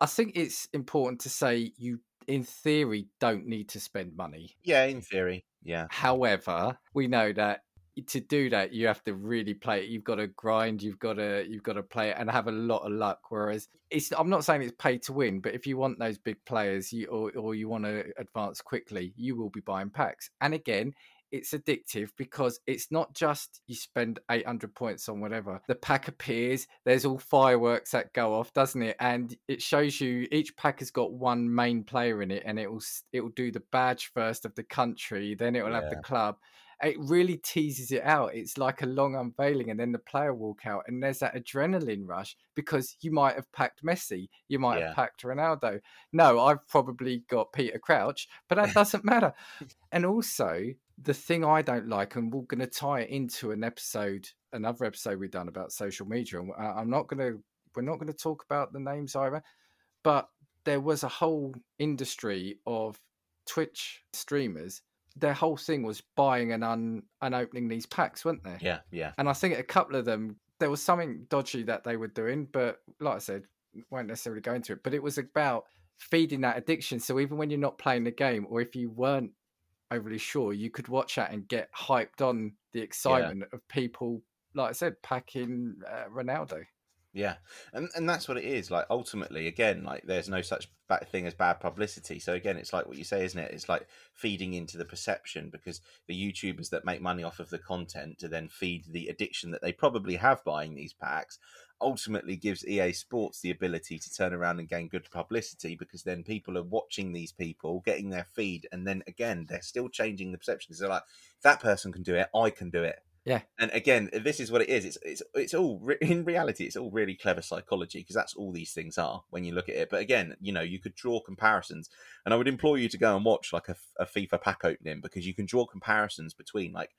[SPEAKER 1] I think it's important to say you, in theory, don't need to spend money.
[SPEAKER 2] Yeah, in theory. Yeah.
[SPEAKER 1] However, we know that to do that you have to really play it. You've got to grind you've got to you've got to play it and have a lot of luck whereas it's i'm not saying it's pay to win but if you want those big players you or, or you want to advance quickly you will be buying packs. And again it's addictive because it's not just you spend 800 points on whatever. The pack appears there's all fireworks that go off doesn't it? And it shows you each pack has got one main player in it and it will it will do the badge first of the country then it will yeah. have the club it really teases it out. It's like a long unveiling, and then the player walk out, and there's that adrenaline rush because you might have packed Messi, you might yeah. have packed Ronaldo. No, I've probably got Peter Crouch, but that doesn't matter. And also, the thing I don't like, and we're going to tie it into an episode, another episode we've done about social media, and uh, I'm not going to, we're not going to talk about the names either, but there was a whole industry of Twitch streamers their whole thing was buying and un and opening these packs, weren't they?
[SPEAKER 2] Yeah, yeah.
[SPEAKER 1] And I think a couple of them there was something dodgy that they were doing, but like I said, won't necessarily go into it. But it was about feeding that addiction. So even when you're not playing the game, or if you weren't overly sure, you could watch that and get hyped on the excitement yeah. of people, like I said, packing uh, Ronaldo.
[SPEAKER 2] Yeah, and and that's what it is. Like ultimately, again, like there's no such bad thing as bad publicity. So again, it's like what you say, isn't it? It's like feeding into the perception because the YouTubers that make money off of the content to then feed the addiction that they probably have buying these packs ultimately gives EA Sports the ability to turn around and gain good publicity because then people are watching these people, getting their feed, and then again, they're still changing the perception. They're like, that person can do it, I can do it.
[SPEAKER 1] Yeah.
[SPEAKER 2] And again, this is what it is. It's it's it's all in reality. It's all really clever psychology because that's all these things are when you look at it. But again, you know, you could draw comparisons, and I would implore you to go and watch like a, a FIFA pack opening because you can draw comparisons between like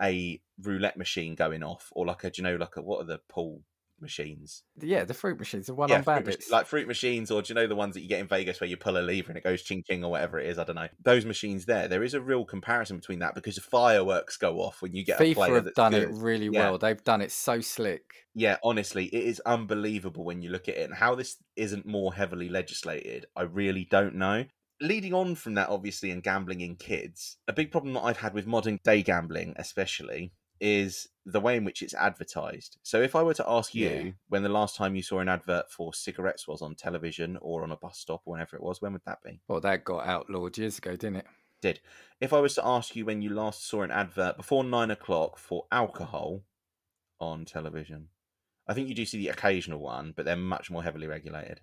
[SPEAKER 2] a roulette machine going off or like a you know like a what are the pool machines.
[SPEAKER 1] Yeah, the fruit machines, the one yeah, on bandits.
[SPEAKER 2] like fruit machines, or do you know the ones that you get in Vegas where you pull a lever and it goes ching ching or whatever it is? I don't know. Those machines there, there is a real comparison between that because the fireworks go off when you get
[SPEAKER 1] FIFA
[SPEAKER 2] a player
[SPEAKER 1] have done
[SPEAKER 2] good.
[SPEAKER 1] it really yeah. well. They've done it so slick.
[SPEAKER 2] Yeah, honestly, it is unbelievable when you look at it and how this isn't more heavily legislated. I really don't know leading on from that, obviously, and gambling in kids, a big problem that I've had with modern day gambling, especially, is the way in which it's advertised. So if I were to ask you yeah. when the last time you saw an advert for cigarettes was on television or on a bus stop or whenever it was, when would that be?
[SPEAKER 1] Well, that got outlawed years ago, didn't it?
[SPEAKER 2] Did. If I was to ask you when you last saw an advert before nine o'clock for alcohol on television, I think you do see the occasional one, but they're much more heavily regulated.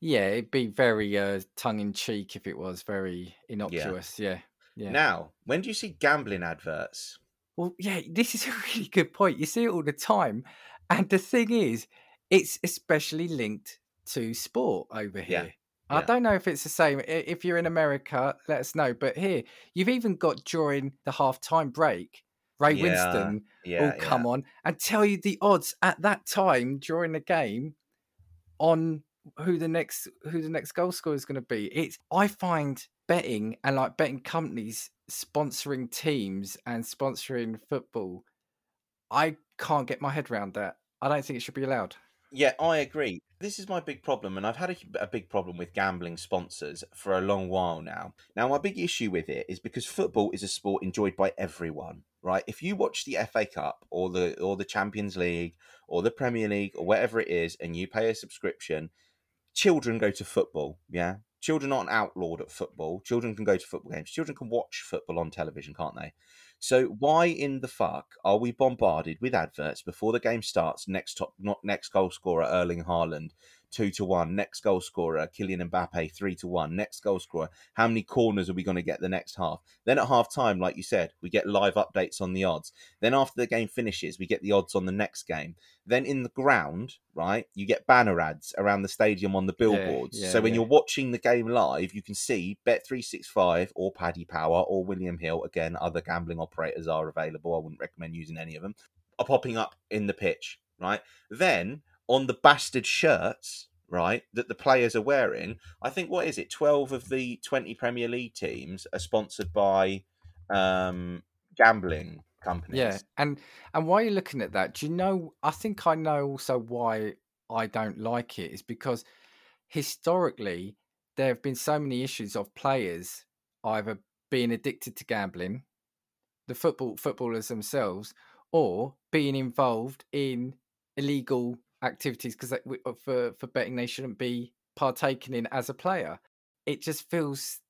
[SPEAKER 1] Yeah, it'd be very uh, tongue in cheek if it was very innocuous. Yeah. yeah.
[SPEAKER 2] yeah. Now, when do you see gambling adverts?
[SPEAKER 1] Well, yeah, this is a really good point. You see it all the time. And the thing is, it's especially linked to sport over here. Yeah. I don't know if it's the same. If you're in America, let us know. But here, you've even got during the halftime break, Ray yeah, Winstone will come on and tell you the odds at that time during the game on who the next who the next goal scorer is going to be. It's I find betting and like betting companies sponsoring teams and sponsoring football, I can't get my head around that. I don't think it should be allowed.
[SPEAKER 2] Yeah, I agree. This is my big problem, and I've had a, a, big problem with gambling sponsors for a long while now. Now, my big issue with it is because football is a sport enjoyed by everyone, right? If you watch the FA Cup or the or the Champions League or the Premier League or whatever it is, and you pay a subscription, children go to football. Yeah, children aren't outlawed at football. Children can go to football games. Children can watch football on television, can't they? So why in the fuck are we bombarded with adverts before the game starts? Next top, not next goal scorer Erling Haaland, two to one. Next goal scorer Kylian Mbappe, three to one. Next goal scorer. How many corners are we going to get the next half? Then at half time, like you said, we get live updates on the odds. Then after the game finishes, we get the odds on the next game. Then in the ground, right, you get banner ads around the stadium on the billboards. Yeah, yeah, so when yeah. you're watching the game live, you can see Bet365 or Paddy Power or William Hill. Again, other gambling operators are available. I wouldn't recommend using any of them. Are popping up in the pitch, right? Then on the bastard shirts, right, that the players are wearing, I think what is it? Twelve of the twenty Premier League teams are sponsored by um, gambling companies.
[SPEAKER 1] Yeah, and and why are you looking at that? Do you know? I think I know also why I don't like it is because historically there have been so many issues of players either being addicted to gambling, the football footballers themselves, or being involved in illegal activities because uh, for for betting they shouldn't be partaking in as a player. It just feels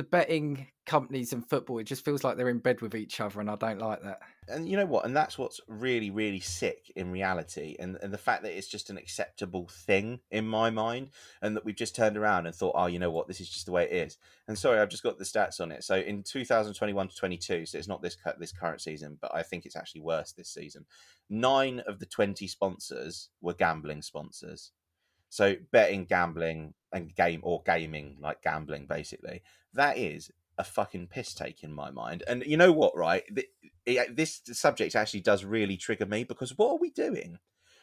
[SPEAKER 1] the betting companies and football. It just feels like they're in bed with each other, and I don't like that.
[SPEAKER 2] And you know what? And that's what's really really sick in reality, and and the fact that it's just an acceptable thing in my mind, and that we've just turned around and thought, oh, you know what? This is just the way it is. And sorry, I've just got the stats on it. So in 2021 to 22, so it's not this this current season, but I think it's actually worse this season nine of the 20 sponsors were gambling sponsors. So betting, gambling, and game or gaming, like gambling, basically. That is a fucking piss take in my mind. And you know what, right? Uh, this subject actually does really trigger me because what are we doing?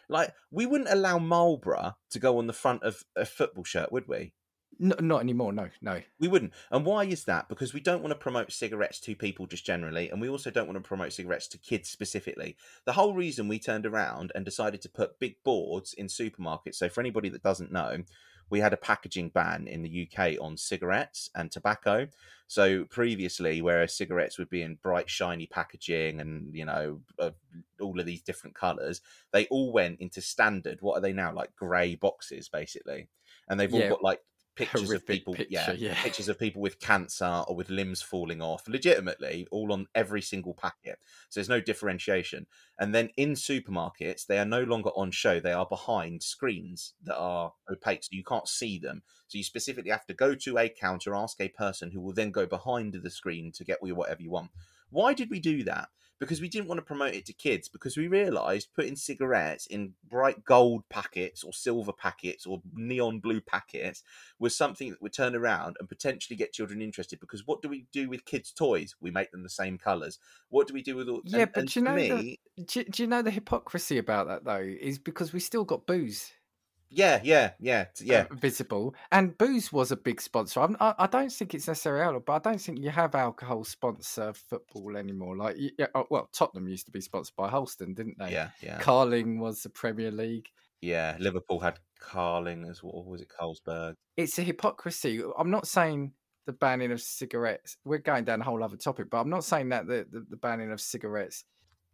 [SPEAKER 2] Like, we wouldn't allow Marlboro to go on the front of a football shirt, would we?
[SPEAKER 1] No, not anymore. No, no.
[SPEAKER 2] We wouldn't. And why is that? Because we don't want to promote cigarettes to people just generally, and we also don't want to promote cigarettes to kids specifically. The whole reason we turned around and decided to put big boards in supermarkets. So, for anybody that doesn't know, we had a packaging ban in the UK on cigarettes and tobacco. So previously, whereas cigarettes would be in bright, shiny packaging and you know uh, all of these different colours, they all went into standard. What are they now? Like grey boxes, basically, and they've all yeah. got like pictures of people picture, yeah, yeah, pictures of people with cancer or with limbs falling off legitimately all on every single packet. So there's no differentiation. And then in supermarkets they are no longer on show. They are behind screens that are opaque so you can't see them. So you specifically have to go to a counter ask a person who will then go behind the screen to get you whatever you want. Why did we do that because we didn't want to promote it to kids because we realized putting cigarettes in bright gold packets or silver packets or neon blue packets was something that would turn around and potentially get children interested because what do we do with kids toys? We make them the same colors. What do we do with all
[SPEAKER 1] yeah and, but and you know me, the, do, do you know the hypocrisy about that though is because we still got booze
[SPEAKER 2] yeah, yeah, yeah, yeah.
[SPEAKER 1] Uh, visible. And booze was a big sponsor. I'm, I, I don't think it's necessarily but I don't think you have alcohol sponsor football anymore. Like, yeah, oh, well, Tottenham used to be sponsored by Holsten, didn't they?
[SPEAKER 2] Yeah, yeah.
[SPEAKER 1] Carling was the Premier League.
[SPEAKER 2] Yeah, Liverpool had Carling as well. Was it Carlsberg?
[SPEAKER 1] It's a hypocrisy. I'm not saying the banning of cigarettes. We're going down a whole other topic, but I'm not saying that the, the, the banning of cigarettes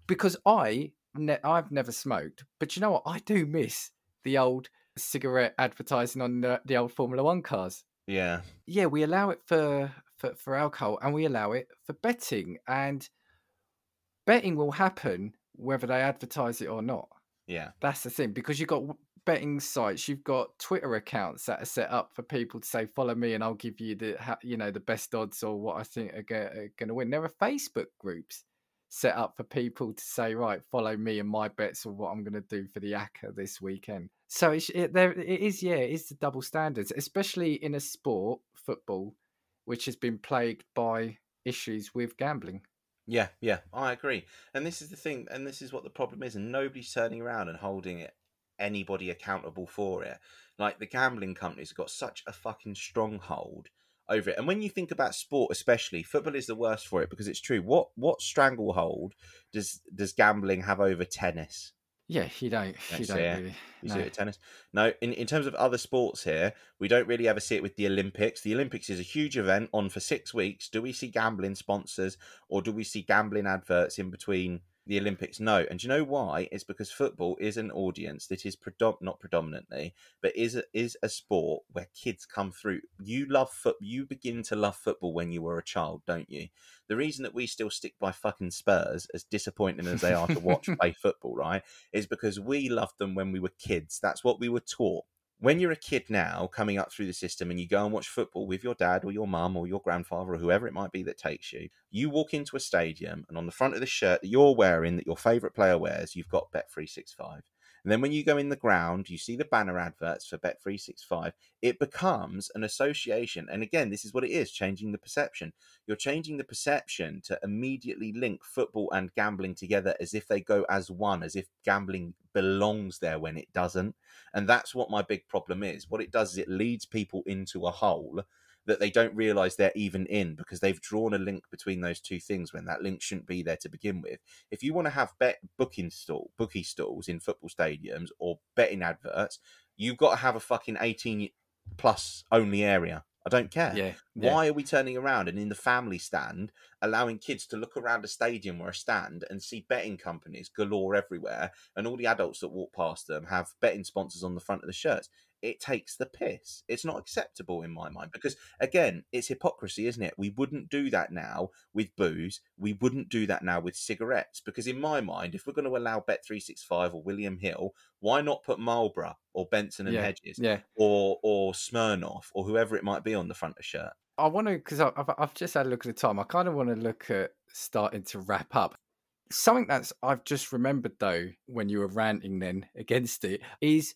[SPEAKER 1] because I ne- I've never smoked, but you know what? I do miss the old cigarette advertising on the, the old Formula One cars.
[SPEAKER 2] Yeah.
[SPEAKER 1] Yeah, we allow it for, for, for alcohol and we allow it for betting. And betting will happen whether they advertise it or not.
[SPEAKER 2] Yeah.
[SPEAKER 1] That's the thing because you've got betting sites, you've got Twitter accounts that are set up for people to say, "Follow me, and I'll give you the you know the best odds or what I think are going to win." There are Facebook groups set up for people to say, right, follow me and my bets of what I'm going to do for the ACCA this weekend. So it's, it, there, it is, yeah, it is the double standards, especially in a sport, football, which has been plagued by issues with gambling.
[SPEAKER 2] Yeah, yeah, I agree. And this is the thing, and this is what the problem is, and nobody's turning around and holding it anybody accountable for it. Like the gambling companies have got such a fucking stronghold over it. And when you think about sport, especially football, is the worst for it because it's true. What what stranglehold does does gambling have over tennis?
[SPEAKER 1] Yeah, you don't. You don't really.
[SPEAKER 2] You
[SPEAKER 1] no.
[SPEAKER 2] see it at tennis? No, in, in terms of other sports here, we don't really ever see it with the Olympics. The Olympics is a huge event on for six weeks. Do we see gambling sponsors or do we see gambling adverts in between the Olympics? No. And do you know why? It's because football is an audience that is predom- not predominantly, but is a, is a sport where kids come through. You love foot. You begin to love football when you were a child, don't you? The reason that we still stick by fucking Spurs, as disappointing as they are to watch play football, right, is because we loved them when we were kids. That's what we were taught. When you're a kid now, coming up through the system, and you go and watch football with your dad or your mum or your grandfather or whoever it might be that takes you, you walk into a stadium, and on the front of the shirt that you're wearing, that your favourite player wears, you've got Bet365. And then when you go in the ground, you see the banner adverts for Bet365. It becomes an association. And again, this is what it is changing the perception. You're changing the perception to immediately link football and gambling together as if they go as one, as if gambling belongs there when it doesn't. And that's what my big problem is. What it does is it leads people into a hole that they don't realize they're even in because they've drawn a link between those two things when that link shouldn't be there to begin with. If you want to have bet booking stall bookie stalls in football stadiums or betting adverts, you've got to have a fucking 18 plus only area. I don't care.
[SPEAKER 1] Yeah. yeah.
[SPEAKER 2] Why are we turning around and in the family stand allowing kids to look around a stadium or a stand and see betting companies galore everywhere and all the adults that walk past them have betting sponsors on the front of the shirts? It takes the piss. It's not acceptable in my mind because, again, it's hypocrisy, isn't it? We wouldn't do that now with booze. We wouldn't do that now with cigarettes because, in my mind, if we're going to allow Bet365 or William Hill, why not put Marlboro or Benson and
[SPEAKER 1] Yeah.
[SPEAKER 2] Hedges
[SPEAKER 1] Yeah.
[SPEAKER 2] or or Smirnoff or whoever it might be on the front of the shirt?
[SPEAKER 1] I want to because I've, I've just had a look at the time. I kind of want to look at starting to wrap up. Something that's I've just remembered though when you were ranting then against it is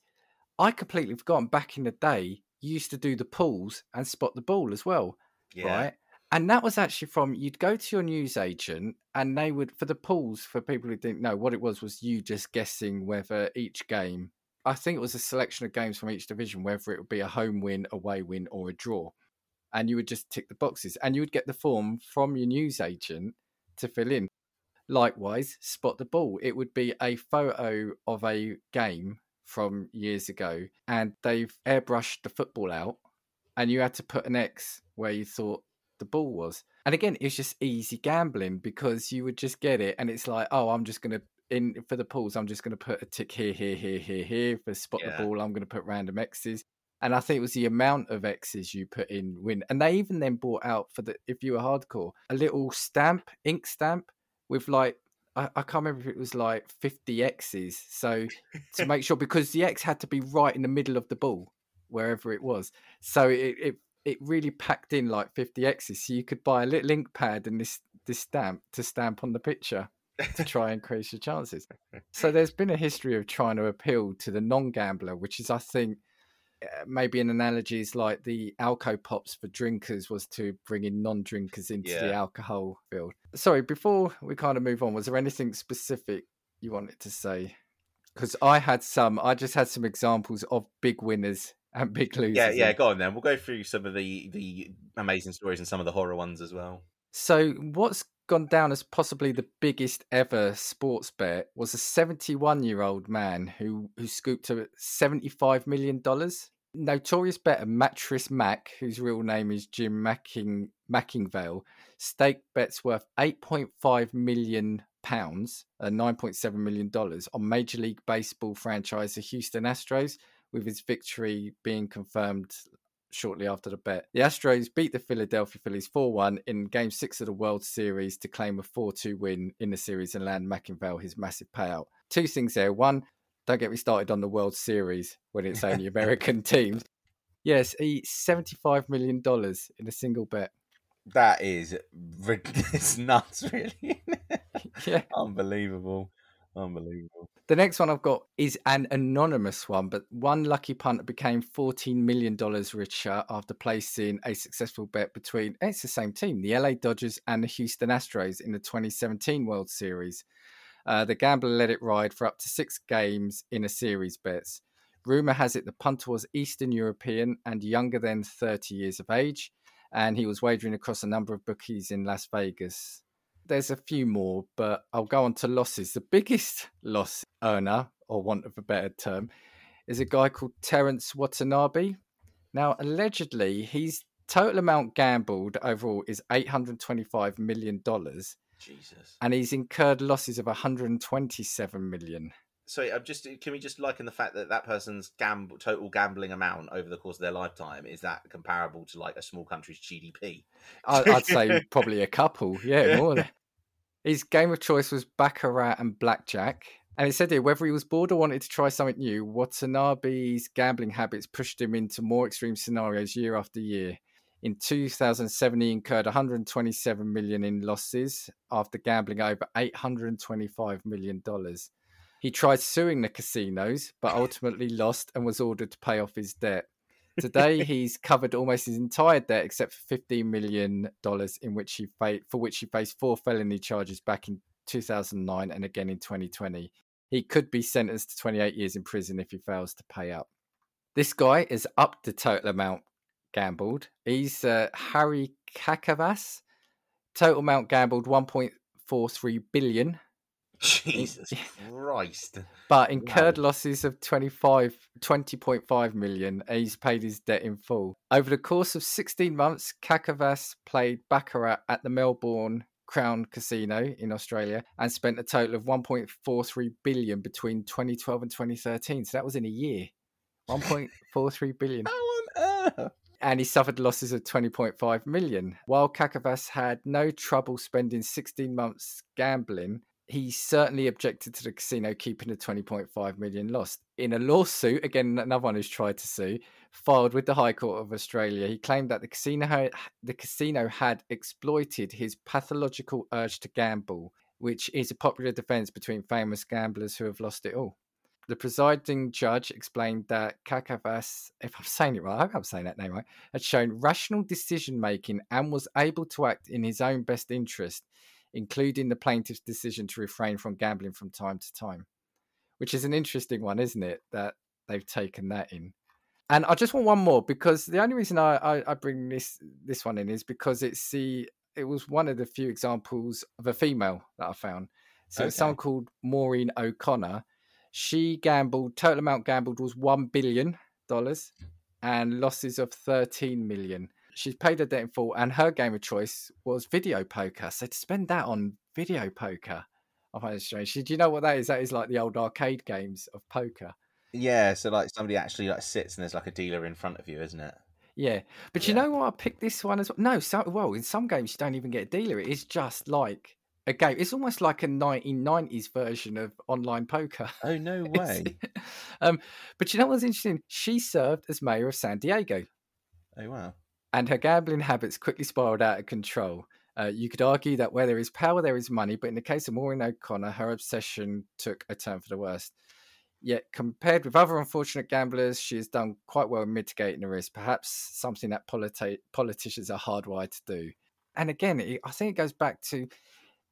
[SPEAKER 1] I completely forgotten back in the day you used to do the pools and spot the ball as well, right? And that was actually from you'd go to your news agent and they would for the pools for people who didn't know what it was was you just guessing whether each game I think it was a selection of games from each division whether it would be a home win, away win or a draw and you would just tick the boxes and you would get the form from your news agent to fill in. Likewise, spot the ball. It would be a photo of a game from years ago and they've airbrushed the football out and you had to put an X where you thought the ball was. And again, it's just easy gambling because you would just get it and it's like, oh, I'm just going to in for the pools, I'm just going to put a tick here, here, here, here, here. For spot
[SPEAKER 2] Yeah.
[SPEAKER 1] the ball, I'm going to put random X's. And I think it was the amount of X's you put in win. And they even then brought out for the if you were hardcore a little stamp, ink stamp with like I, I can't remember if it was like 50 X's. So to make sure because the X had to be right in the middle of the ball, wherever it was. So it it, it really packed in like 50 X's. So you could buy a little ink pad and this this stamp to stamp on the picture to try and increase your chances. So there's been a history of trying to appeal to the non-gambler, which is, I think, Uh, maybe an analogy is like the alco pops for drinkers was to bring in non-drinkers into the alcohol field. Sorry, before we kind of move on, was there anything specific you wanted to say? Because I had some, I just had some examples of big winners and big losers.
[SPEAKER 2] Yeah, yeah, go on then. We'll go through some of the the amazing stories and some of the horror ones as well.
[SPEAKER 1] So, what's gone down as possibly the biggest ever sports bet was a 71 year old man who, who scooped a $75 million. Notorious better Mattress Mac, whose real name is Jim Macking, McIngvale, staked bets worth 8.5 million pounds, uh, 9.7 million dollars, on Major League Baseball franchise the Houston Astros, with his victory being confirmed shortly after the bet. The Astros beat the Philadelphia Phillies 4 1 in Game 6 of the World Series to claim a 4 2 win in the series and land McIngvale his massive payout. Two things there. One, don't get me started on the World Series when it's only American teams. Yes, he $75 million in a single bet.
[SPEAKER 2] That is it's nuts, really.
[SPEAKER 1] Yeah.
[SPEAKER 2] Unbelievable. Unbelievable.
[SPEAKER 1] The next one I've got is an anonymous one, but one lucky punter became $14 million richer after placing a successful bet between, it's the same team, the LA Dodgers and the Houston Astros in the 2017 World Series. Uh, the gambler let it ride for up to six games in a series bets. Rumour has it the punter was Eastern European and younger than 30 years of age, and he was wagering across a number of bookies in Las Vegas there's a few more, but I'll go on to losses. The biggest loss earner or want of a better term, is a guy called Terrance Watanabe. Now, allegedly, his total amount gambled overall is $825 million,
[SPEAKER 2] Jesus.
[SPEAKER 1] and he's incurred losses of 127 million.
[SPEAKER 2] Sorry, I'm just. Can we just liken the fact that that person's gamble total gambling amount over the course of their lifetime is that comparable to like a small country's GDP?
[SPEAKER 1] I- I'd say probably a couple, yeah,
[SPEAKER 2] Yeah.
[SPEAKER 1] more. His game of choice was Baccarat and Blackjack. And it said here whether he was bored or wanted to try something new, Watanabe's gambling habits pushed him into more extreme scenarios year after year. In 2007, he incurred 127 million in losses after gambling over 825 million dollars. He tried suing the casinos, but ultimately lost and was ordered to pay off his debt. Today, he's covered almost his entire debt except for 15 million dollars, in which he fa- for which he faced four felony charges back in 2009 and again in 2020. He could be sentenced to 28 years in prison if he fails to pay up. This guy is up the total amount gambled. He's uh, Harry Kakavas. Total amount gambled 1.43 billion,
[SPEAKER 2] Jesus Christ!
[SPEAKER 1] but incurred losses of 25 20.5 million. and He's paid his debt in full. Over the course of 16 months, Kakavas played Baccarat at the Melbourne Crown Casino in Australia and spent a total of 1.43 billion between 2012 and 2013. So that was in a year. 1.43 billion.
[SPEAKER 2] How on earth?
[SPEAKER 1] and he suffered losses of 20.5 million. While Kakavas had no trouble spending 16 months gambling, he certainly objected to the casino keeping the 20.5 million lost. In a lawsuit, again, another one who's tried to sue, filed with the High Court of Australia, he claimed that the casino the casino had exploited his pathological urge to gamble, which is a popular defense between famous gamblers who have lost it all. The presiding judge explained that Kakavas, if I'm saying it right, I hope I'm saying that name right, had shown rational decision making and was able to act in his own best interest, including the plaintiff's decision to refrain from gambling from time to time. Which is an interesting one, isn't it? That they've taken that in. And I just want one more because the only reason I, I, I bring this this one in is because it's the it was one of the few examples of a female that I found. So it's
[SPEAKER 2] Okay.
[SPEAKER 1] someone called Maureen O'Connor. She gambled, total amount gambled was $1 billion and losses of 13 million. She's paid her debt in full, and her game of choice was video poker. So to spend that on video poker, I find it strange. Do you know what that is? That is like the old arcade games of poker.
[SPEAKER 2] Yeah, so like somebody actually like sits and there's like a dealer in front of you, isn't it?
[SPEAKER 1] Yeah, but you
[SPEAKER 2] Yeah.
[SPEAKER 1] know what? I picked this one as well. No, so well in some games you don't even get a dealer. It is just like a game. It's almost like a 1990s version of online poker.
[SPEAKER 2] Oh no way!
[SPEAKER 1] um, but you know what's interesting? She served as mayor of San Diego,
[SPEAKER 2] oh wow!
[SPEAKER 1] And her gambling habits quickly spiraled out of control. Uh, you could argue that where there is power, there is money, but in the case of Maureen O'Connor, her obsession took a turn for the worst. Yet, compared with other unfortunate gamblers, she has done quite well in mitigating the risk, perhaps something that politi- politicians are hardwired to do. And again, it, I think it goes back to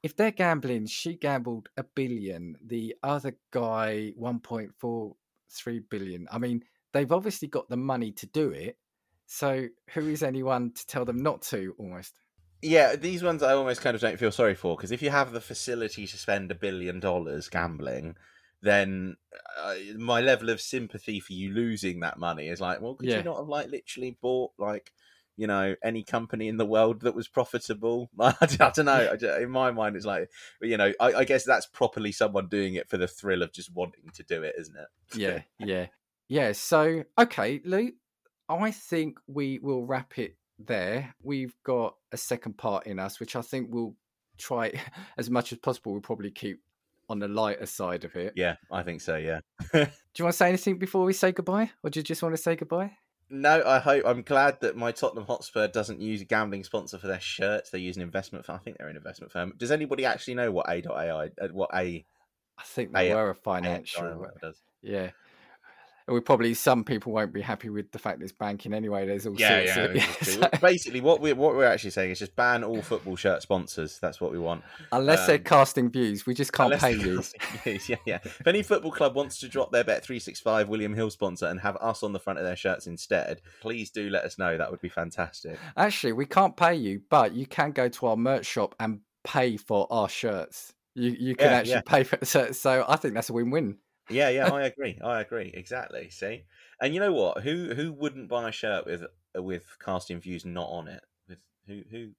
[SPEAKER 1] if they're gambling, she gambled a billion, the other guy 1.43 billion. I mean, they've obviously got the money to do it. So, who is anyone to tell them not to almost?
[SPEAKER 2] Yeah, these ones I almost kind of don't feel sorry for because if you have the facility to spend a billion dollars gambling, then uh, my level of sympathy for you losing that money is like, well, could
[SPEAKER 1] Yeah.
[SPEAKER 2] you not have like literally bought like, you know, any company in the world that was profitable? I don't know. In my mind, it's like, you know, I, I guess that's properly someone doing it for the thrill of just wanting to do it, isn't it?
[SPEAKER 1] Yeah, yeah, yeah. So, okay, Luke, I think we will wrap it there. We've got a second part in us, which I think we'll try as much as possible. We'll probably keep on the lighter side of it.
[SPEAKER 2] Yeah, I think so. Yeah.
[SPEAKER 1] Do you want to say anything before we say goodbye, or do you just want to say goodbye?
[SPEAKER 2] No, I hope I'm glad that my Tottenham Hotspur doesn't use a gambling sponsor for their shirts. They use an investment firm. I think they're an investment firm. Does anybody actually know what AIA, uh, what A
[SPEAKER 1] I think they
[SPEAKER 2] A-
[SPEAKER 1] were a
[SPEAKER 2] A-
[SPEAKER 1] financial.
[SPEAKER 2] does?
[SPEAKER 1] Yeah. We probably some people won't be happy with the fact that it's banking anyway. There's all
[SPEAKER 2] Yeah, yeah.
[SPEAKER 1] of so-
[SPEAKER 2] Basically, what we what we're actually saying is just ban all football shirt sponsors. That's what we want.
[SPEAKER 1] unless they're
[SPEAKER 2] um,
[SPEAKER 1] casting views, we just can't pay you.
[SPEAKER 2] Yeah, yeah. If any football club wants to drop their Bet three six five William Hill sponsor and have us on the front of their shirts instead, please do let us know. That would be fantastic.
[SPEAKER 1] Actually, we can't pay you, but you can go to our merch shop and pay for our shirts. You you can
[SPEAKER 2] Yeah,
[SPEAKER 1] actually
[SPEAKER 2] yeah.
[SPEAKER 1] pay for so, so I think that's a win win
[SPEAKER 2] Yeah, yeah, I agree. I agree exactly. See, and you know what? Who who wouldn't buy a shirt with uh, with casting views not on it? With who who?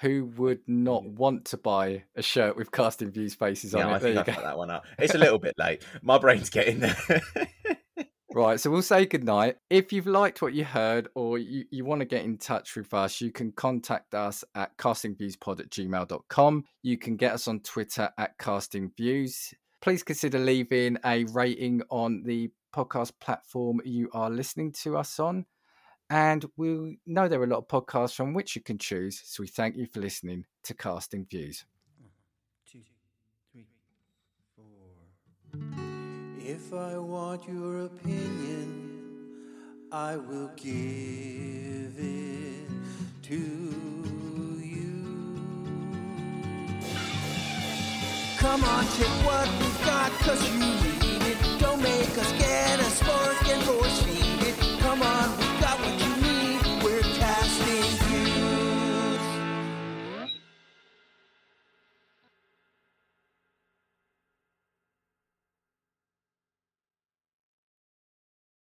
[SPEAKER 1] Who would not want to buy a shirt with casting views faces
[SPEAKER 2] Yeah,
[SPEAKER 1] on
[SPEAKER 2] I
[SPEAKER 1] it? There
[SPEAKER 2] think
[SPEAKER 1] you
[SPEAKER 2] I
[SPEAKER 1] go.
[SPEAKER 2] that one up. It's a little bit late. My brain's getting there.
[SPEAKER 1] Right, so we'll say goodnight. If you've liked what you heard or you, you want to get in touch with us, you can contact us at castingviewspod at gmail.com. You can get us on Twitter at castingviews. Please consider leaving a rating on the podcast platform you are listening to us on. And we know there are a lot of podcasts from which you can choose. So we thank you for listening to Casting Views. Uh-huh.
[SPEAKER 4] two, three, four. If I want your opinion, I will give it to Come on, check what we've got, cause you need it. Don't make us get a spark and force feed it. Come on,